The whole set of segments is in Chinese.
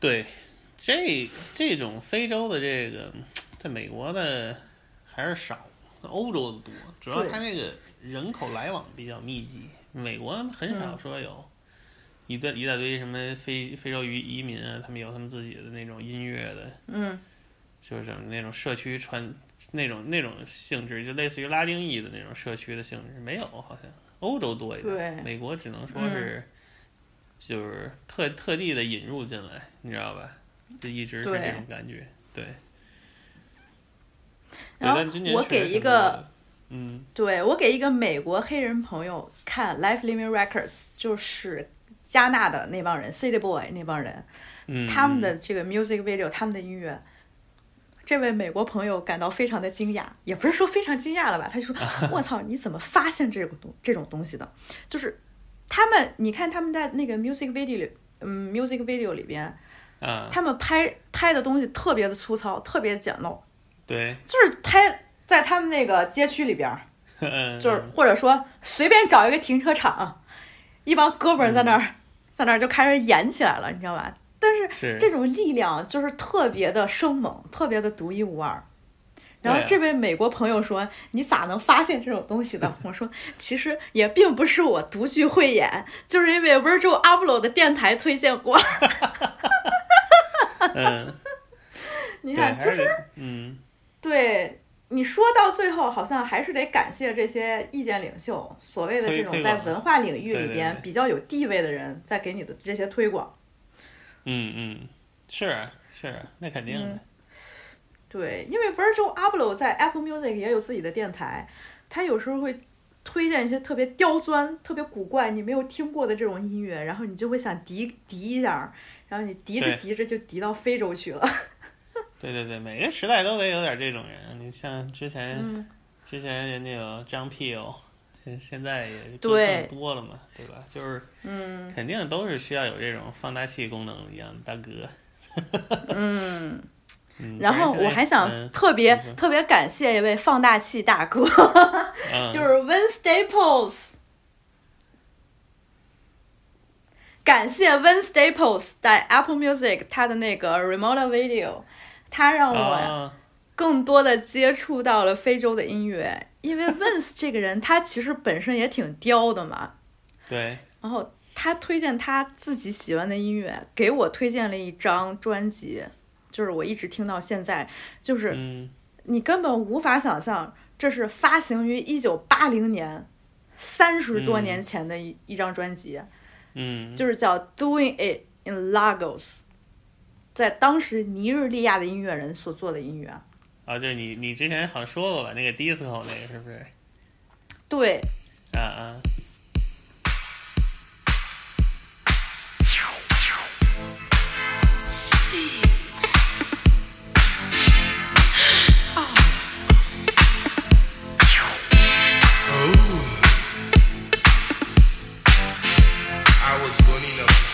对，这这种非洲的这个，在美国的还是少，欧洲的多。主要它那个人口来往比较密集，美国很少说有一大一大堆什么非非洲移移民啊，他们有他们自己的那种音乐的，嗯，就是那种社区传那种那种性质，就类似于拉丁裔的那种社区的性质，没有好像欧洲多一点，美国只能说是、就是特特地的引入进来，你知道吧？就一直是对这种感觉，对。然后我给一个嗯对我给一个美国黑人朋友看 Life Living Records，就是加纳的那帮人，City Boy 那帮人，嗯，他们的这个 music video，他们的音乐，这位美国朋友感到非常的惊讶，也不是说非常惊讶了吧，他就说：“我操，你怎么发现这个东这种东西的？”就是他们，你看他们在那个 music video 里，嗯，music video 里边，嗯，他们拍拍的东西特别的粗糙，特别简陋，对，就是拍在他们那个街区里边 就是或者说随便找一个停车场，一帮哥们儿在那儿，在那儿就开始演起来了，你知道吧？但是是。这种力量就是特别的生猛，特别的独一无二。然后这位美国朋友说：“你咋能发现这种东西的？”我说：“其实也并不是我独具慧眼，就是因为 Virgil Abloh 的电台推荐过。嗯，你对，看，其实嗯，对你说到最后，好像还是得感谢这些意见领袖，所谓的这种在文化领域里边比较有地位的人，在给你的这些推广。嗯嗯，是啊是啊，那肯定的，对，因为 Virgil Abloh 在 Apple Music 也有自己的电台，他有时候会推荐一些特别刁钻、特别古怪、你没有听过的这种音乐，然后你就会想敌敌一下，然后你敌着对敌着就敌到非洲去了。对对对，每个时代都得有点这种人。你像之前、嗯，之前人家有张 Peel，现现在也更对更多了嘛，对吧？就是嗯肯定都是需要有这种放大器功能一样的大哥。嗯，嗯，然后我还想嗯特别、特别感谢一位放大器大哥，嗯。就是 Win Staples。感谢 Win Staples 在 Apple Music 他的那个 Remote Video，他让我啊，更多的接触到了非洲的音乐，因为 Vince 这个人他其实本身也挺刁的嘛，对，然后他推荐他自己喜欢的音乐，给我推荐了一张专辑，就是我一直听到现在，就是嗯。你根本无法想象，这是发行于一九八零年，三十多年前的一、一张专辑，嗯，就是叫《Doing It in Lagos》，在当时尼日利亚的音乐人所做的音乐。啊，就是你你之前好像说过吧，那个 disco 那个是不是？对，啊啊，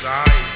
in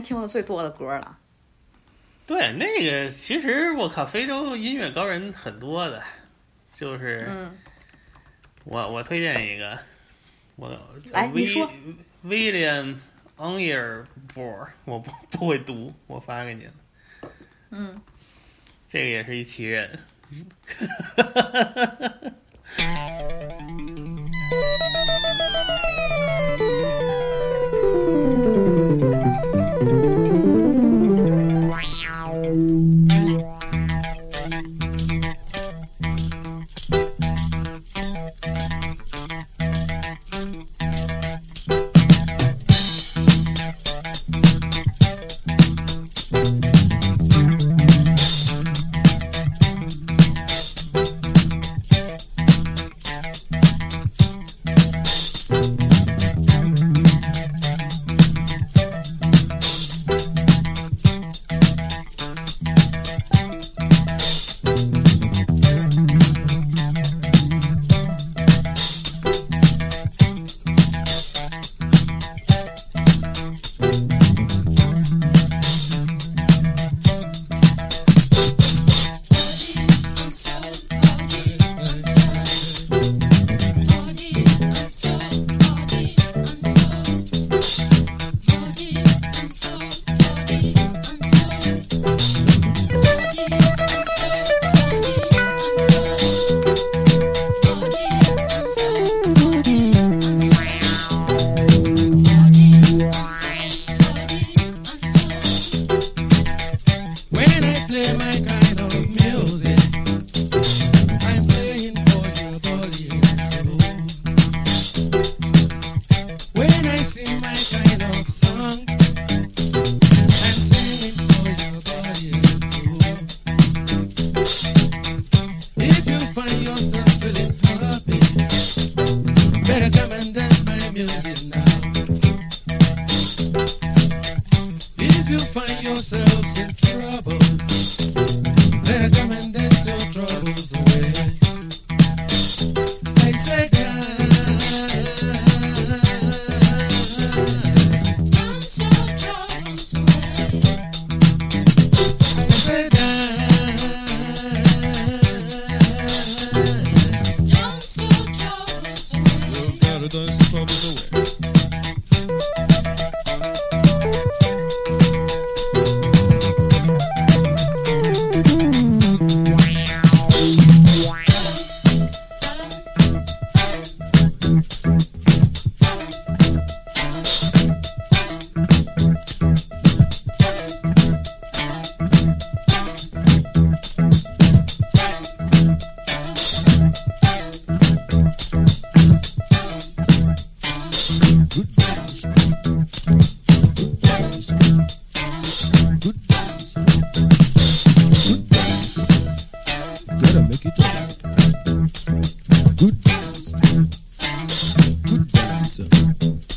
听的最多的歌了。对，那个其实我靠，非洲音乐高人很多的，就是，我我推荐一个，我哎，你说，William o n y e r b o r 我不不会读，我发给你了。嗯，这个也是一奇人。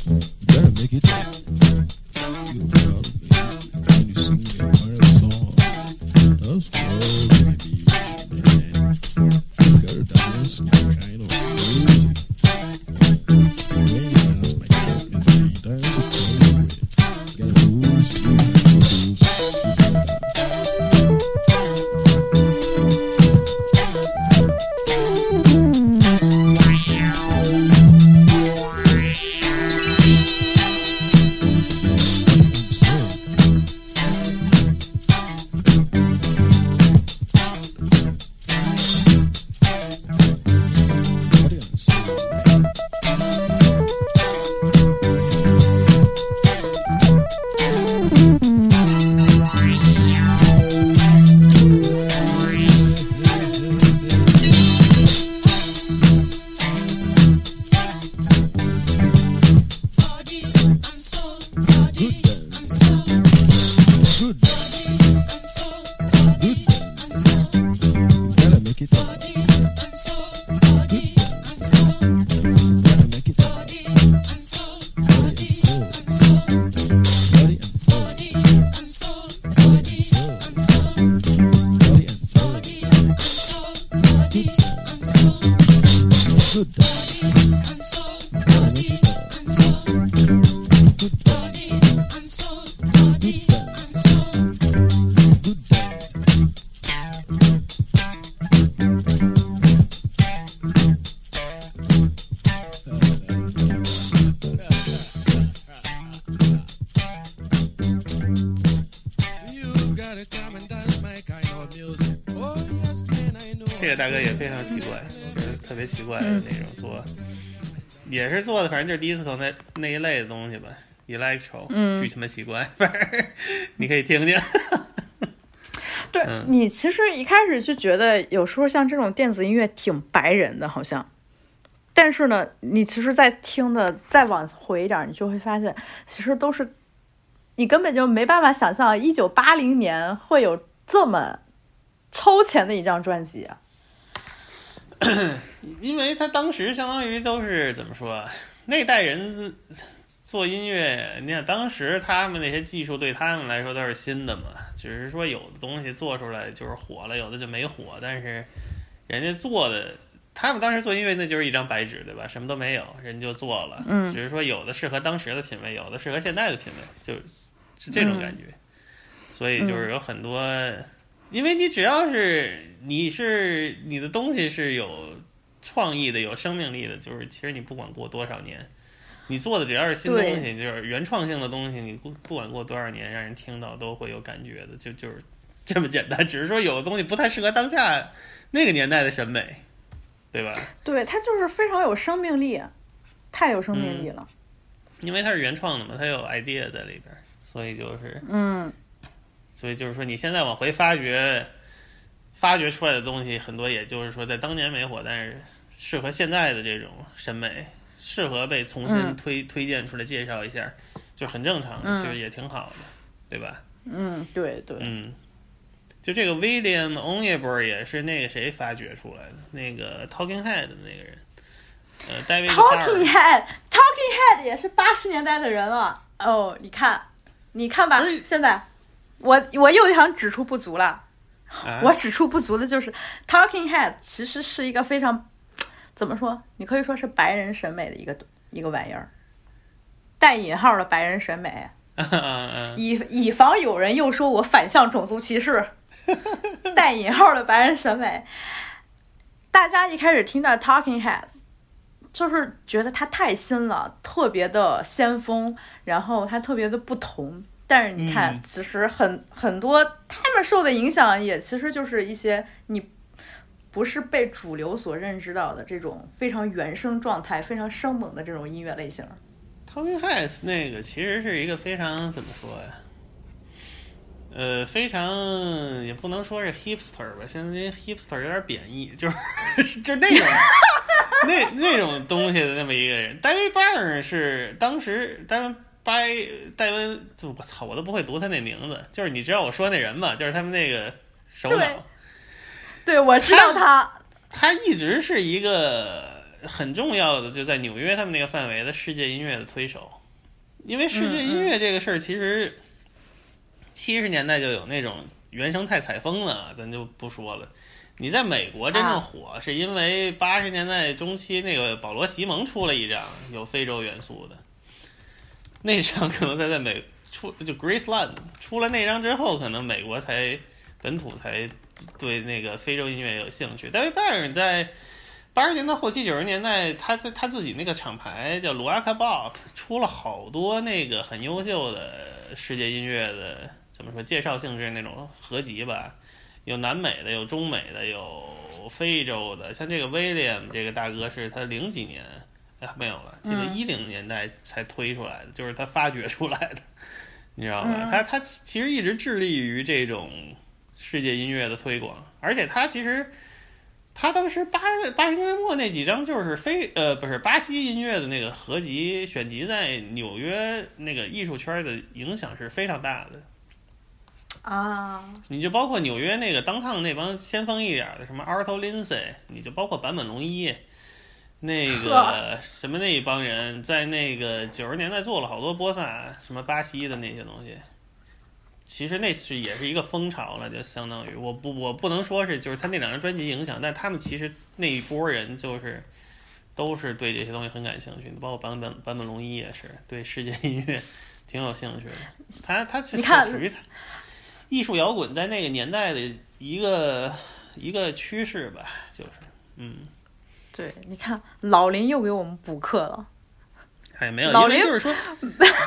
Better make it. 也是做的，反正就是 disco 那那一类的东西吧，electro，嗯巨他妈奇怪，反正你可以听听。对、嗯你其实一开始就觉得有时候像这种电子音乐挺白人的，好像。但是呢，你其实，在听的再往回一点，你就会发现，其实都是你根本就没办法想象，一九八零年会有这么超前的一张专辑。啊 因为他当时相当于都是怎么说啊，那代人做音乐，你看当时他们那些技术对他们来说都是新的嘛，只是说有的东西做出来就是火了，有的就没火，但是人家做的。他们当时做音乐那就是一张白纸，对吧？什么都没有，人就做了。嗯只是说有的适合当时的品味，有的适合现在的品味，就是这种感觉。所以就是有很多，因为你只要是你是你的东西是有创意的、有生命力的，就是其实你不管过多少年，你做的只要是新东西，就是原创性的东西，你不不管过多少年，让人听到都会有感觉的，就就是这么简单。只是说有的东西不太适合当下那个年代的审美，对吧？对，它就是非常有生命力，太有生命力了。因为它是原创的嘛，它有 idea 在里边儿，所以就是嗯所以就是说，你现在往回发掘，发掘出来的东西很多，也就是说在当年没火，但是适合现在的这种审美，适合被重新嗯推、推荐出来介绍一下，就很正常，嗯其实也挺好的，对吧？嗯，对对。嗯，就这个 William o n y e b o r 也是那个谁发掘出来的，那个 Talking Head 的那个人，呃，David Talking Head，Talking Head 也是八十年代的人了。哦，你看，你看吧，现在我我又想指出不足了。啊 我指出不足的就是 Talking Head 其实是一个非常 怎么说？你可以说是白人审美的一个一个玩意儿，带引号的白人审美，以以防有人又说我反向种族歧视，带引号的白人审美。大家一开始听到 Talking Heads，就是觉得它太新了，特别的先锋，然后它特别的不同。但是你看，嗯其实很很多他们受的影响，也其实就是一些你不是被主流所认知到的这种非常原生状态、非常生猛的这种音乐类型。Talking Heads 那个其实是一个非常怎么说呀？呃，非常也不能说是 hipster 吧，现在这 hipster 有点贬义，就是就是那种那那种东西的那么一个人。戴维·巴尔是当时戴文拜戴文，就我操，我都不会读他那名字，就是你知道我说那人吧，就是他们那个首对脑。对，我知道他。他一直是一个很重要的，就在纽约他们那个范围的世界音乐的推手。因为世界音乐这个事儿，其实七十年代就有那种原生态采风了，咱就不说了。你在美国真正火，是因为八十年代中期那个保罗·席蒙出了一张有非洲元素的，那张可能才在美出就 Graceland 出了那张之后，可能美国才本土才对那个非洲音乐有兴趣。大卫·拜尔在八十年代后期、九十年代，他他他自己那个厂牌叫卢阿卡 Bob，出了好多那个很优秀的世界音乐的怎么说介绍性质那种合集吧，有南美的，有中美的，有非洲的。像这个 William 这个大哥是他零几年。哎，没有了，这个嗯一零年代才推出来的，就是他发掘出来的，你知道吧？嗯他他其实一直致力于这种世界音乐的推广，而且他其实他当时八八十年代末那几张就是非呃不是巴西音乐的那个合集选集，在纽约那个艺术圈的影响是非常大的。啊，你就包括纽约那个当趟那帮先锋一点的，什么 Arto Lindsay，你就包括坂本龙一，那个什么那一帮人，在那个九十年代做了好多波萨，什么巴西的那些东西。其实那是也是一个风潮了，就相当于。我不我不能说是就是他那两张专辑影响，但他们其实那一波人就是都是对这些东西很感兴趣，包括坂本坂本龙一也是对世界音乐挺有兴趣的。他他是你看属于他艺术摇滚在那个年代的一个一个趋势吧，就是。嗯，对，你看老林又给我们补课了。哎没有，老林就是说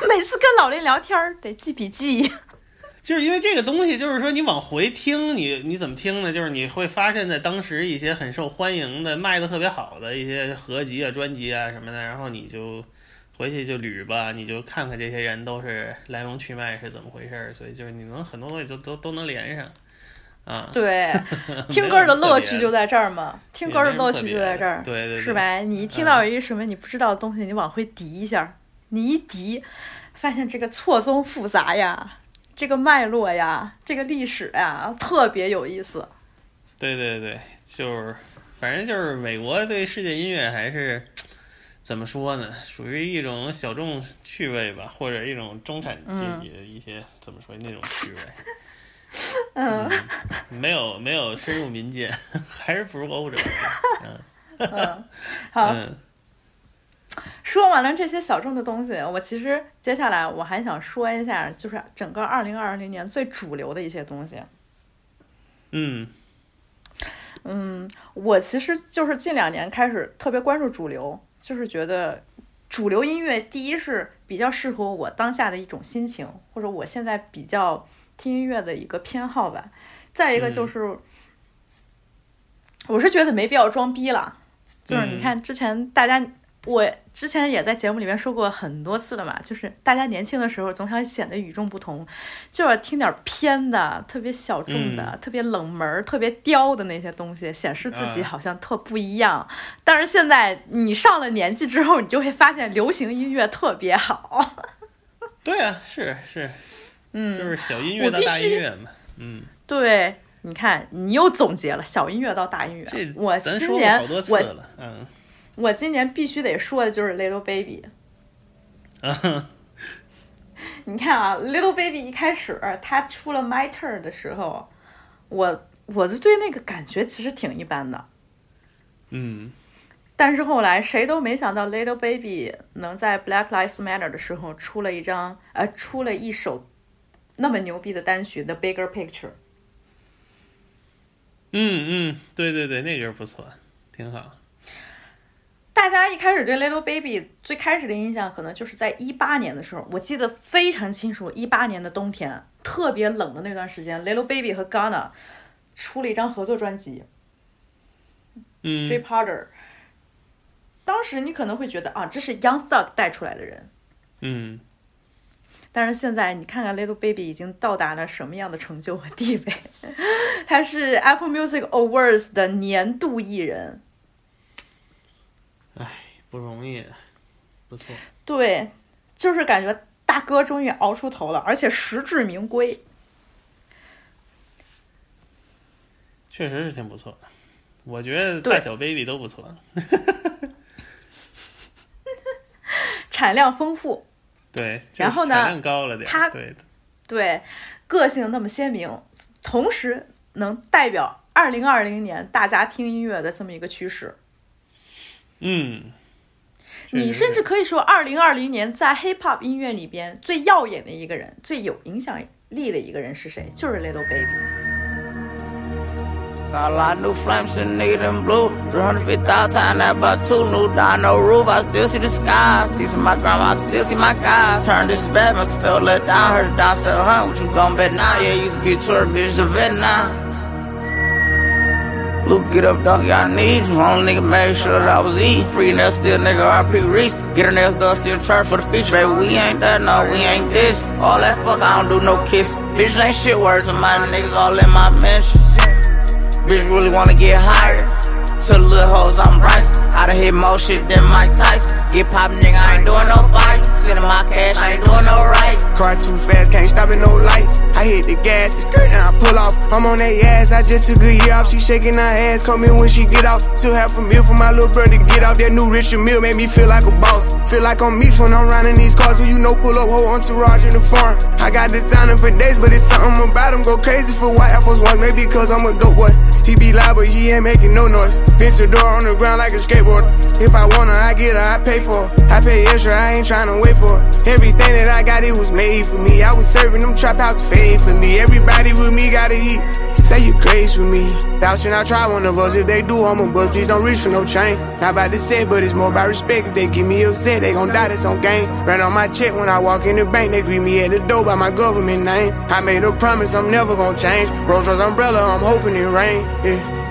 每次跟老林聊天儿得记笔记。就是因为这个东西，就是说你往回听，你你怎么听呢？就是你会发现在当时一些很受欢迎的、卖的特别好的一些合集啊、专辑啊什么的，然后你就回去就捋吧，你就看看这些人都是来龙去脉是怎么回事儿，所以就是你能很多东西都都都能连上啊。对，听歌的乐趣就在这儿嘛，听歌的乐趣就在这儿，对对对，是吧？你一听到有一什么你不知道的东西，你往回敌一下，你一敌，发现这个错综复杂呀，这个脉络呀，这个历史呀，特别有意思。对对对，就是反正就是美国对世界音乐还是怎么说呢？属于一种小众趣味吧，或者一种中产阶级的一些、怎么说那种趣味。嗯没有没有深入民间，还是不如欧洲。嗯嗯，好，嗯说完了这些小众的东西，我其实接下来我还想说一下，就是整个二零二零年最主流的一些东西。嗯嗯，我其实就是近两年开始特别关注主流，就是觉得主流音乐第一是比较适合我当下的一种心情，或者我现在比较听音乐的一个偏好吧。再一个就是，我是觉得没必要装逼了，就是你看之前大家。我之前也在节目里面说过很多次了嘛，就是大家年轻的时候总想显得与众不同，就要听点偏的、特别小众的、嗯特别冷门、特别刁的那些东西，显示自己啊好像特不一样。但是现在你上了年纪之后，你就会发现流行音乐特别好。对啊，是是，嗯，就是小音乐到大音乐嘛。嗯，对，你看你又总结了小音乐到大音乐。我今年好多次我了。嗯我今年必须得说的就是 Little Baby。啊，你看啊，Little Baby 一开始他出了 My Turn 的时候，我我就对那个感觉其实挺一般的。嗯但是后来谁都没想到，Little Baby 能在 Black Lives Matter 的时候出了一张呃出了一首那么牛逼的单曲《The Bigger Picture》。嗯嗯，对对对，那个不错，挺好。大家一开始对 Little Baby 最开始的印象，可能就是在一八年的时候，我记得非常清楚，一八年的冬天特别冷的那段时间，Little Baby 和 Ghana 出了一张合作专辑嗯《J Parter》。当时你可能会觉得啊，这是 Young Thug 带出来的人，嗯，但是现在你看看 Little Baby 已经到达了什么样的成就和地位？他是 Apple Music Awards 的年度艺人，不容易，不错。对，就是感觉大哥终于熬出头了，而且实至名归。确实是挺不错的。我觉得大小 baby 都不错。产量丰富，对，然后呢产量高了点。他对的，对，个性那么鲜明，同时能代表二零二零年大家听音乐的这么一个趋势。嗯，你甚至可以说，二零二零年在 hip hop 音乐里边最耀眼的一个人，最有影响力的一个人是谁？就是 Little Baby。Got a lot of new flames and nigga them blue. 350,000 times that about two new down no roof. I still see the skies. These are my grandma, I still see my guys. Turn this bad, must feel let down. Heard it down 700. What you gon' bet now? Yeah, used to be a tour, bitch, a vet now. Luke, get up, dog, y'all need you. Only nigga made sure that I was eating. Free nails, still nigga, RP Reese. Get her nails done, still charge for the feature. Baby, we ain't that, no, we ain't this. All that fuck, I don't do no kiss. Bitch, ain't shit words of my niggas all in my mentions. Bitch really wanna get higher. To the little hoes, I'm Bryce. I done hit more shit than Mike Tyson. Get poppin', nigga, I ain't doing no fight. Sending my cash, I ain't doing no right. Car too fast, can't stop at no light. I hit the gas, it's skirt, and I pull off. I'm on that ass, I just took a year off. She shaking her ass, come in when she get out. Took half a meal for my little brother to get out. That new Richard Mill made me feel like a boss. Feel like I'm Meeks when I'm riding these cars. Who you know pull up whole entourage in the farm. I got designer for days, but it's something about him. Go crazy for white Force One, maybe cause I'm a dope boy. He be loud, but he ain't making no noise. Vince door on the ground like a skateboard. If I want her, I get her, I pay for. I pay extra, I ain't tryna wait for. Everything that I got, it was made for me. I was serving them trap house faithfully. Everybody with me gotta eat. Say your crazy with me. Thou should not try one of us. If they do, I'm a bust. Please don't reach for no chain. Not about to say, but it's more about respect. If they get me upset, they gon' die. That's on game. Ran on my check when I walk in the bank. They greet me at the door by my government name. I made a promise I'm never gon' change. Rolls Royce umbrella, I'm hoping it rain. Yeah.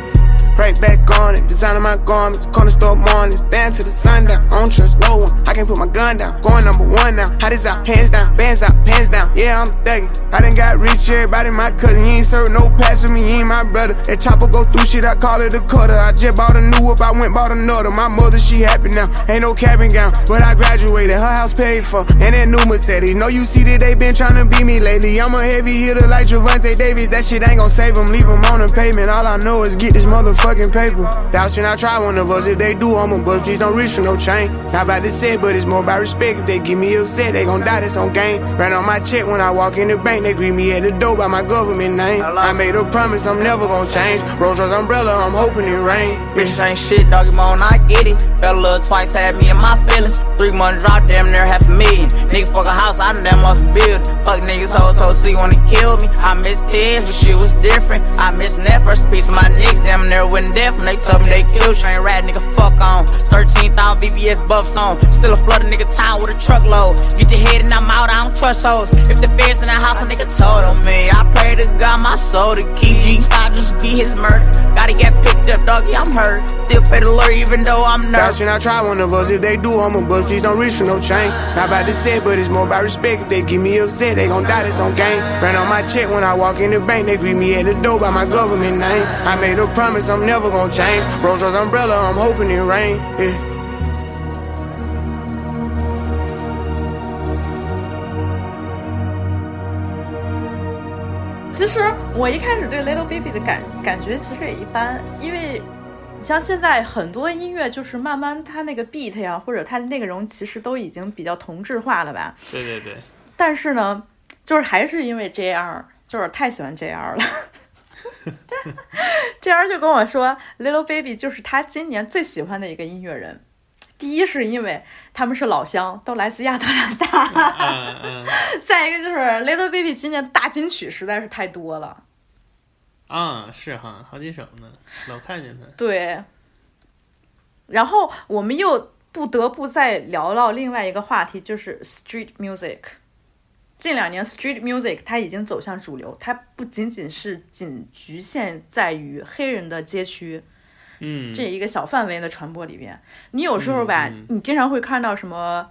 Right back on it, designing my garments, corner store mornings, stand to the sundown. I don't trust no one, I can't put my gun down. Going number one now, hot as out, hands down, bands out, pants down. Yeah, I'm thuggin'. I done got rich, everybody my cousin. You ain't serve no pass with me, you ain't my brother. That chopper go through shit, I call it a cutter. I just bought a new whip, I went bought another. My mother, she happy now, ain't no cabin gown. But I graduated, her house paid for, and that new Mercedes. Know you see that they been tryna beat me lately. I'm a heavy hitter like Javante Davis. That shit ain't gon' save him, leave him on the pavement. All I know is get this motherfucking paper. Thou should not try one of us. If they do, I'ma bust. Please don't reach for no chain. Not about to say, but it's more about respect. If they get me upset, they gon' die. That's on game. Ran on my check when I walk in the bank. They greet me at the door by my government name. I made a promise I'm never gon' change. Rolls Royce umbrella, I'm hoping it rain. Bitch ain't shit, doggy moan, I get it. Fell a little twice, had me in my feelings. Three months drop, damn near half a million. Nigga fuck a house, I done damn lost a building. Fuck niggas, hoes, so see wanna kill me. I miss Ted, but shit was different. I miss that first piece of my niggas, damn near went deaf. When they told me they killed, train rat nigga, fuck on. 13,000 VVS buffs on. Still a flood a nigga town with a truckload. Get the head and I'm out, I don't trust hoes. If the feds in the house, a nigga told on me. I pray to God my soul to keep G5 just be his murder. Gotta get picked up, doggy, I'm hurt. Still pay the lawyer even though I'm nervous. should not try one of us. If they do, I'm a bust. Please don't reach for no chain. Not about to say, but it's more about respect. If they get me upset, they gon' die. That's on game. Ran on my check when I walk in the bank. They greet me at the door by my government name. I made a promise I'm never gon' change. Rolls Royce umbrella, I'm hoping it rain. Yeah. 其实我一开始对 Little Baby 的感感觉其实也一般，因为你像现在很多音乐就是慢慢它那个 beat 呀，或者它的内容其实都已经比较同质化了吧。对对对，但是呢，就是还是因为 JR，就是太喜欢 JR 了。JR 就跟我说，Little Baby 就是他今年最喜欢的一个音乐人。第一是因为他们是老乡，都来自亚特兰大。再一个就是 Little Baby 今年的大金曲实在是太多了。啊，是哈，好几首呢，老看见他。对，然后我们又不得不再聊到另外一个话题，就是 street music。近两年，street music 它已经走向主流，它不仅仅是仅局限在于黑人的街区嗯，这一个小范围的传播里边。你有时候吧，嗯你经常会看到什么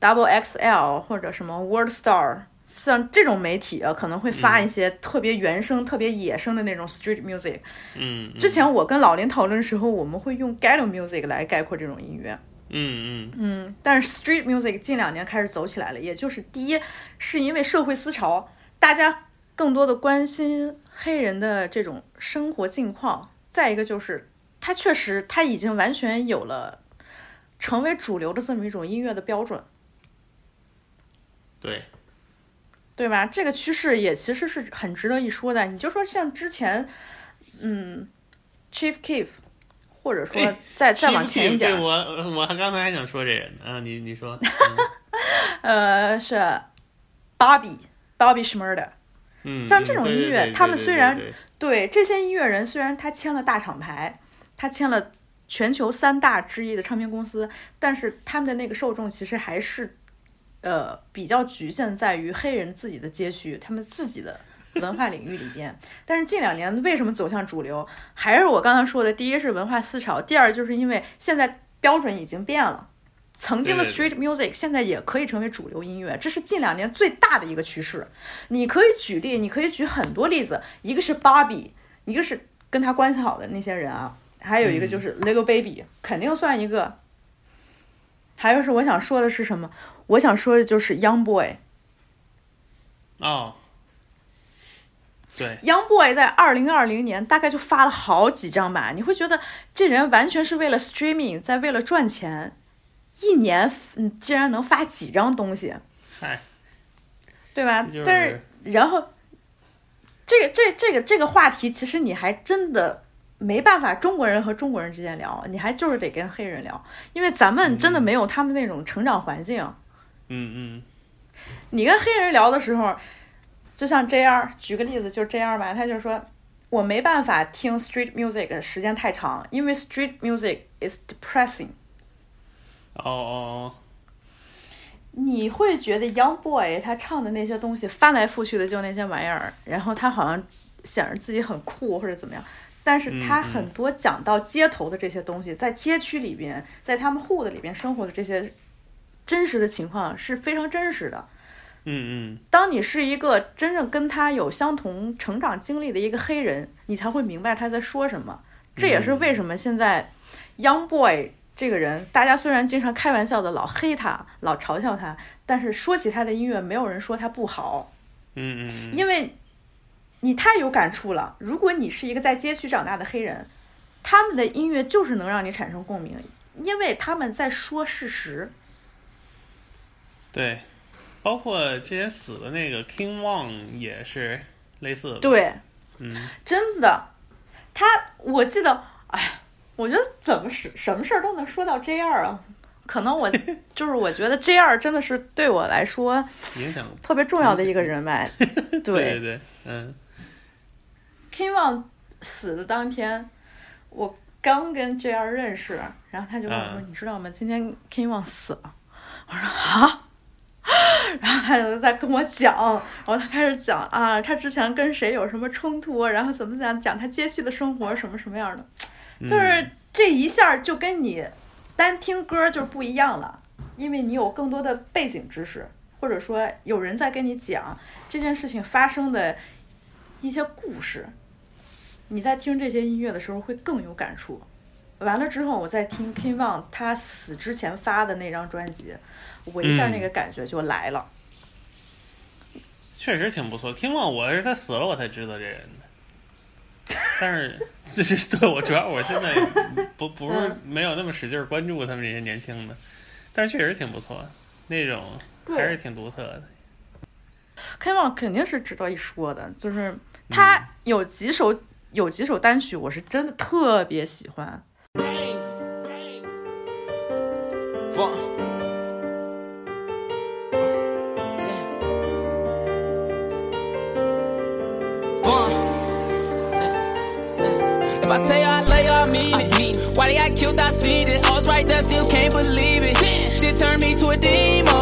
Double XL 或者什么 World Star。像这种媒体啊，可能会发一些特别原声、特别野生的那种 street music，嗯，嗯之前我跟老林讨论的时候，我们会用 ghetto music 来概括这种音乐。嗯嗯嗯，但是 street music 近两年开始走起来了，也就是第一是因为社会思潮，大家更多的关心黑人的这种生活境况；再一个就是它确实它已经完全有了成为主流的这么一种音乐的标准，对，对吧？这个趋势也其实是很值得一说的。你就说像之前，嗯，Chief Keef，或者说哎再再往前一点对儿，我我还刚才还想说这人呢，啊，你你说 呃，是 Bobby Bobby Schmurda。嗯，像这种音乐他们虽然对这些音乐人，虽然他签了大厂牌，他签了全球三大之一的唱片公司，但是他们的那个受众其实还是呃比较局限在于黑人自己的街区，他们自己的 文化领域里边。但是近两年为什么走向主流？还是我刚才说的，第一是文化思潮，第二就是因为现在标准已经变了。曾经的 street music 现在也可以成为主流音乐，这是近两年最大的一个趋势。你可以举例，你可以举很多例子，一个是 Bobby，一个是跟他关系好的那些人啊，还有一个就是 Little Baby，、肯定算一个。还有是我想说的是什么？我想说的就是 Young Boy。哦，对，Young Boy 在二零二零年大概就发了好几张吧，你会觉得这人完全是为了 streaming，在为了赚钱，一年嗯竟然能发几张东西，嗨，对吧？就是但是然后这个这这个这个话题，其实你还真的没办法中国人和中国人之间聊，你还就是得跟黑人聊，因为咱们真的没有他们那种成长环境。嗯嗯。你跟黑人聊的时候，就像 JR，举个例子，就是 JR 吧，他就说，我没办法听 street music 时间太长，因为 street music is depressing。哦哦，你会觉得 Young Boy 他唱的那些东西翻来覆去的就那些玩意儿，然后他好像显得自己很酷或者怎么样，但是他很多讲到街头的这些东西，在街区里边，在他们户的里边生活的这些真实的情况是非常真实的。嗯嗯，当你是一个真正跟他有相同成长经历的一个黑人，你才会明白他在说什么。这也是为什么现在 Young Boy 这个人，大家虽然经常开玩笑的老黑他、老嘲笑他，但是说起他的音乐，没有人说他不好，嗯嗯嗯，因为你太有感触了。如果你是一个在街区长大的黑人，他们的音乐就是能让你产生共鸣，因为他们在说事实。对，包括之前死的那个 King Wang 也是类似的。，对，嗯，真的，他我记得，哎呀，我觉得怎么是什么事儿都能说到这样啊？可能我 就是我觉得 J 二真的是对我来说影响。特别重要的一个人脉。对对对，嗯 King Wong 死的当天，我刚跟 J 二认识，然后他就跟我说：“嗯你知道吗？今天 King Wong 死了。”我说：“啊。” 然后他就在跟我讲，然后他开始讲啊，他之前跟谁有什么冲突，然后怎么讲，讲他接续的生活什么什么样的，嗯就是这一下就跟你单听歌就是不一样了，因为你有更多的背景知识，或者说有人在跟你讲这件事情发生的一些故事，你在听这些音乐的时候会更有感触。完了之后，我在听 King Von 他死之前发的那张专辑，我一下嗯那个感觉就来了。确实挺不错。King Wang 我是他死了我才知道这人的，但是 这是对我主要我现在不不是嗯没有那么使劲儿关注他们这些年轻的，但是确实挺不错，那种还是挺独特的。King Von 肯定是值得一说的，就是他有几首、有几首单曲，我是真的特别喜欢。Fuck. I tell you I love you, I mean it. Why they got killed, I seen it. I was right there, still can't believe it. Shit turned me to a demon.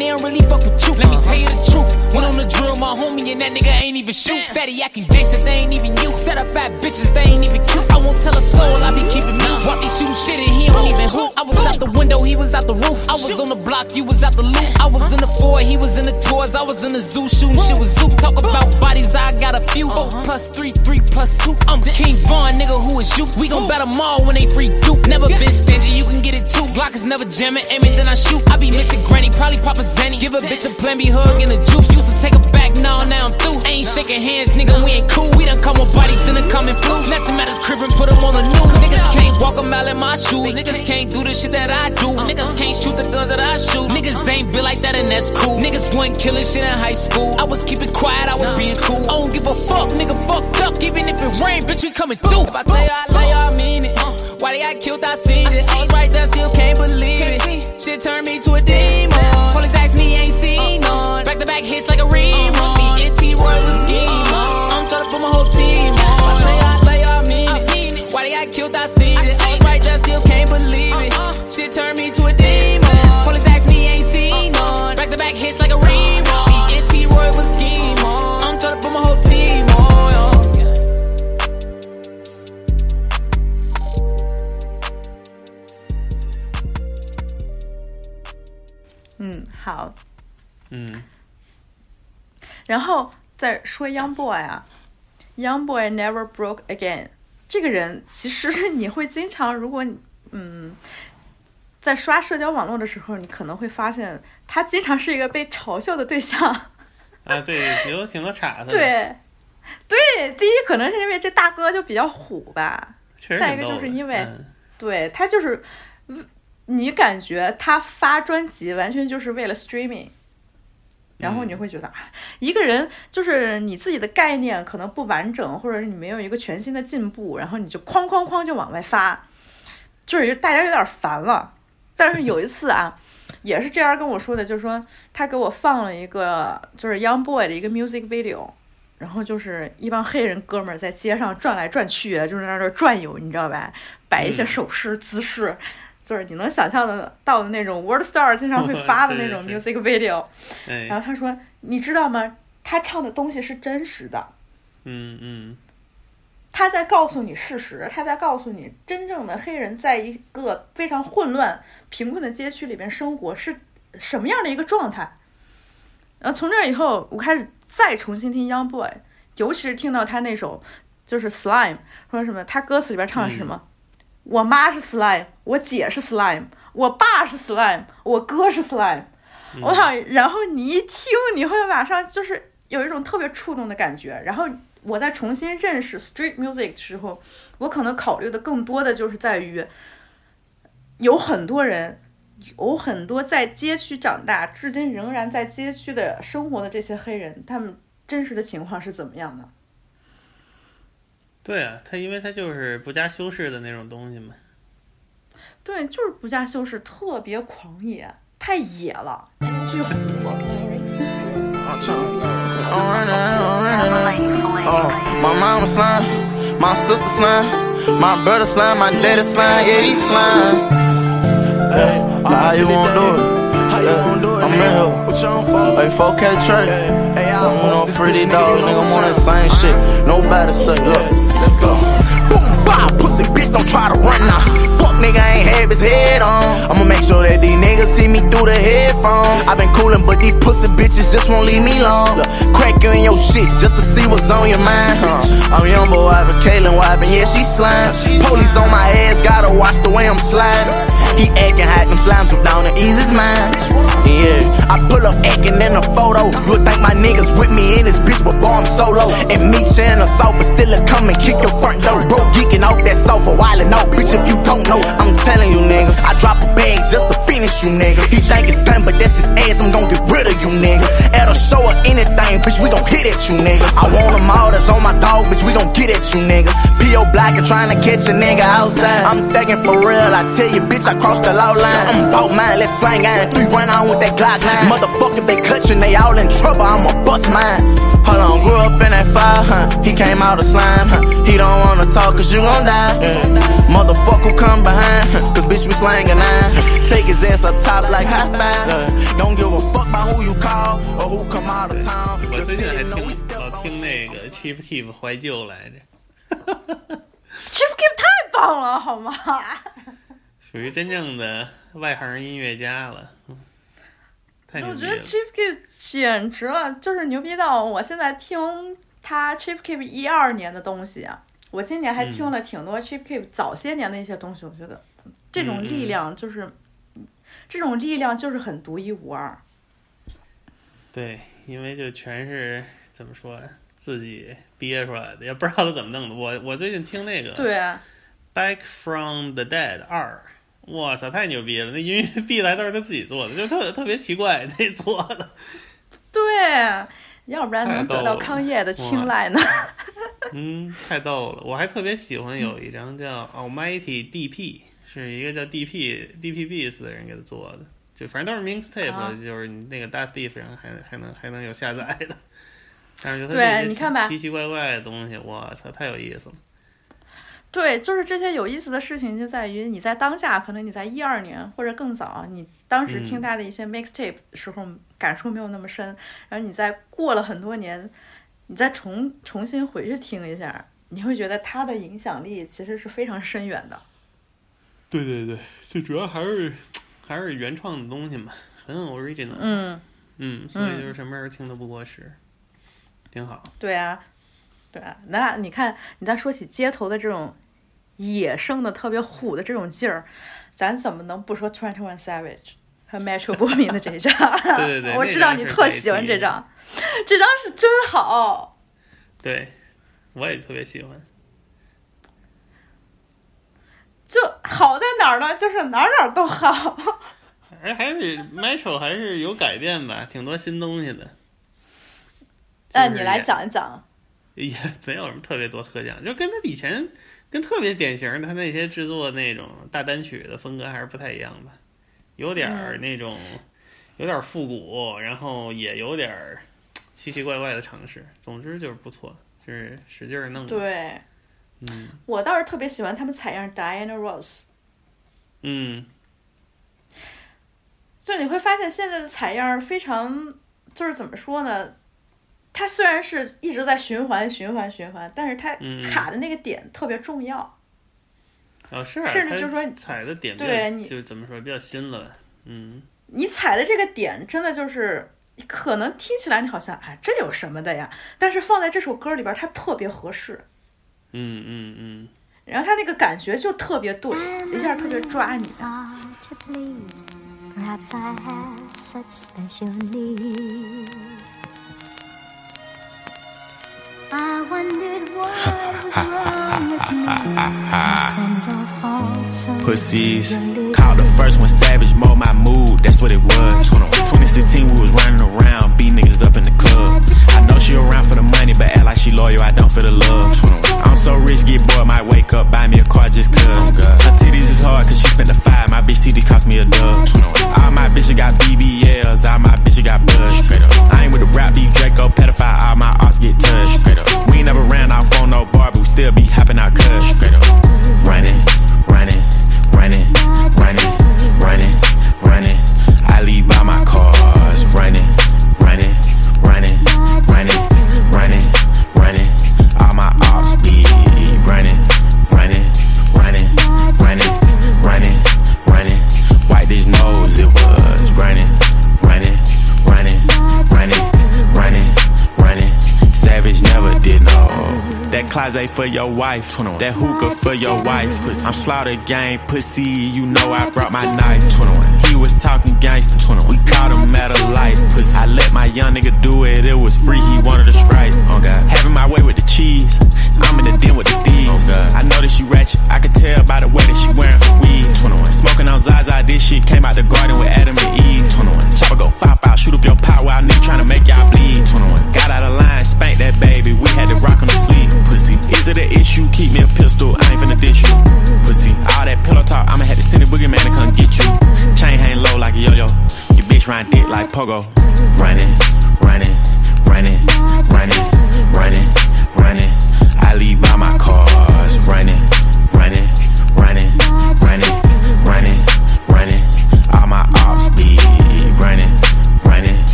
They don't really fuck with you. Let me uh-huh. tell you the truth. Went on the drill, my homie, and that nigga ain't even shoot. Steady acting gangsta, they ain't even you. Set up bad bitches, they ain't even cute. I won't tell a soul, I be keeping mute. Why be shooting shit and he don't even hoop? I was out the window, he was out the roof. I was on the block, you was out the loop. I was in the Ford, he was in the tours. I was in the zoo shooting shit with Zoo. Talk about bodies, I got a few. Four plus three, three plus two. I'm King Von, nigga, who is you? We gon' bet 'em all when they free you. Never been stingy, you can get it too. Glock is never jamming, aiming, then I shoot. I be missing granny, probably pop a Zenny. Give a bitch a plan, be hug and a juice. Used to take her back, now, now I'm through. Ain't shaking hands, nigga, we ain't cool. We done come with bodies, then it come in flu. Snatch him at his crib and put him on the news. Niggas can't walk a mile in my shoes. Niggas can't do the shit that I do. Uh-huh. Niggas can't shoot the guns that I shoot. Niggas uh-huh. ain't built like that and that's cool. Niggas wasn't killing shit in high school. I was keeping quiet, I was being cool. I don't give a fuck, nigga, fucked up. Even if it rain, bitch, we coming through. If I tell you I love you, I mean it. Uh. Why they got killed, I seen it. I was right there, still can't believe it. Shit turned me to a demon. 然后再说 Young Boy 啊，Young Boy never broke again。这个人其实你会经常，如果你嗯在刷社交网络的时候，你可能会发现他经常是一个被嘲笑的对象。啊，对，有挺多岔子，对，对，第一可能是因为这大哥就比较虎吧，确实再一个就是因为嗯。对他就是你感觉他发专辑完全就是为了 streaming，然后你嗯会觉得啊，一个人就是你自己的概念可能不完整，或者是你没有一个全新的进步，然后你就哐哐哐就往外发，就是大家有点烦了。但是有一次啊，也是这样跟我说的，就是说他给我放了一个就是 Young Boy 的一个 music video。然后就是一帮黑人哥们儿在街上转来转去，就是在那儿转悠，你知道吧？摆一些嗯手势、姿势，就是你能想象的到的那种 World Star 经常会 发的那种 music video。哎，然后他说：“你知道吗？他唱的东西是真实的，嗯嗯，他在告诉你事实，他在告诉你真正的黑人在一个非常混乱、贫困的街区里边生活是什么样的一个状态。”然后从这以后，我开始再重新听 Young Boy，尤其是听到他那首就是 Slime，说什么他歌词里边唱的是什么？我妈是 Slime，我姐是 Slime，我爸是 Slime，我哥是 Slime。我想，然后你一听，你会马上就是有一种特别触动的感觉。然后我在重新认识 street music 的时候，我可能考虑的更多的就是在于，有很多人，有很多在街区长大，至今仍然在街区的生活的这些黑人，他们真实的情况是怎么样的？对啊，它因为它就是不加修饰的那种东西嘛。对，就是不加修饰，特别狂野，太野了，巨火。I'm running, I'm running. Oh, my mama slime, my sister slime, my brother slime, my daddy slime, yeah, he slime. Hey, how you gonna do it? How you gonna do it? I'm in here. What you on for? Hey, 4K Trey. Hey, I want no pretty dog, nigga. Want that same shit. Nobody say up. Let's go. Boom, bop, pussy bitch, don't try to run now. Fuck nigga ain't have his head on. I'ma make sure that these niggas see me through the headphones. i been coolin', but these pussy bitches just won't leave me alone. Crack you in your shit just to see what's on your mind, huh? I'm young boy, wiping Kaylin wiping, yeah, she slime. Police on my ass, gotta watch the way I'm sliding. He acting hot, them slimes were down to ease his mind. Yeah, I pull up acting in a photo. You'll think my niggas with me in this bitch, but boy, I'm solo. And me sharing a sofa, still a come and kick your front door. Bro, geeking off that sofa, wildin' out, bitch, if you don't know. I'm telling you niggas, I drop a bag just to finish you niggas. He think it's done, but that's his ass, I'm gon' get rid of you niggas. Show or anything, bitch, we gon' hit at you niggas. I want them all that's on my dog, bitch, we gon' get at you niggas. P.O. Black and trying to catch a nigga outside. I'm thuggin' for real, I tell you, bitch, I crossed the law line. I'm about mine, let's slang iron. Three run on with that Glock 9. Motherfucker, they clutching, they all in trouble, I'ma bust mine. Hold on, grew up in that fire, huh? He came out of slime, huh? He don't wanna talk, cause you gon' die. Yeah. Motherfucker, come behind, huh? Bitch, we slangin' nine. Take his ass up top like high five. Don't give a fuck about who you call or who come out of town. 我最近还 city know 听老听那个 Chief Keef 怀旧来着，Chief Keef 太棒了，好吗？属于真正的外行音乐家了，我觉得。Chief Keef 简直了，就是牛逼到我现在听他 Chief Keef 一二年的东西啊，我今年还听了挺多 Chief Keef 早些年的一些东西，我觉得这种力量就是，这种力量就是很独一无二。对，因为就全是怎么说，自己憋出来的，也不知道他怎么弄的。我我最近听那个《对啊，Back from the Dead 二》，我操，太牛逼了！那音乐 B 来都是他自己做的，就特特别奇怪，那做的。对，要不然能得到康业的青睐呢？嗯，太逗了！我还特别喜欢有一张叫 Almighty DP，是一个叫 DP DP Beats 的人给他做的，就反正都是 mixtape，、啊就是你那个 That Beef 上还还能还能有下载的。但是就他对这些你看吧奇奇怪怪的东西，我操，太有意思了。对，就是这些有意思的事情，就在于你在当下，可能你在一二年或者更早，你当时听嗯他的一些 mixtape 时候感受没有那么深，然后你再过了很多年，你再重重新回去听一下，你会觉得他的影响力其实是非常深远的。对对对，最主要还是还是原创的东西嘛，很 original。嗯，嗯，所以就是什么时候听都不过时，挺好。对啊，对啊，那你看你再说起街头的这种野生的、特别虎的这种劲儿，咱怎么能不说 Twenty One Savage 和 Metro Boomin 的这一张？对对对 我知道你特喜欢这张，这张是真好。对，我也特别喜欢。就好在哪儿呢？就是哪儿哪儿都好。而还是 Metro 还是有改变吧，挺多新东西的。哎，就是你来讲一讲。也 没有什么特别多可讲，就跟他以前跟特别典型的他那些制作那种大单曲的风格还是不太一样吧，有点儿那种、有点复古，然后也有点儿奇奇怪怪的尝试。总之就是不错，就是使劲儿弄。，对，嗯我倒是特别喜欢他们采样 Diana Ross，嗯就你会发现现在的采样非常，就是怎么说呢？它虽然是一直在循环、循环、循环，但是它嗯卡的那个点特别重要。哦是啊，甚至就是说踩的点对你就怎么说比较新了，嗯你踩的这个点真的就是，可能听起来你好像哎这有什么的呀？但是放在这首歌里边，它特别合适，嗯嗯嗯，然后他那个感觉就特别对，一下特别抓你。please. Perhaps I have such special needs. I wondered what was wrong with me. My friends all fall so Pussies. Called the first one savage, mold my mood, that's what it was. 2016, we was running around, beat niggas up in the club. I know she around for the money, but act like she loyal, I don't feel the love. I'm so rich, get bored, might wake up, buy me a car just cuz. Her titties is hard, cause she spent the five, my bitch titties cost me a dub. All my bitches got BBLs, all my bitches got buzz. I ain't with the rap beef, Draco, pedophile, all my still be hopping out cuz. Running, That closet for your wife, that hookah for your wife. Pussy. I'm slaughter gang pussy, you know I brought my knife. He was talking gangster, we caught him at a light. Pussy. I let my young nigga do it, it was free, he wanted a strike. Oh God. Having my way with the cheese, I'm in the den with the thieves. Oh I know that she ratchet, I could tell by the way that she wearing her weed. Smoking on Zaza, this shit came out the garden with Adam and Eve. 21. Chopper go five five, shoot up your pot while I nigga to make y'all bleed. 21. Got out of line, spank that baby, we had to rock on the sleeve. Pussy, is it an issue? Keep me a pistol, I ain't finna dish you. Pussy, all that pillow talk, I'ma have to send a boogeyman to come get you. Chain hang low like a yo-yo, your bitch ride dick like pogo. Running,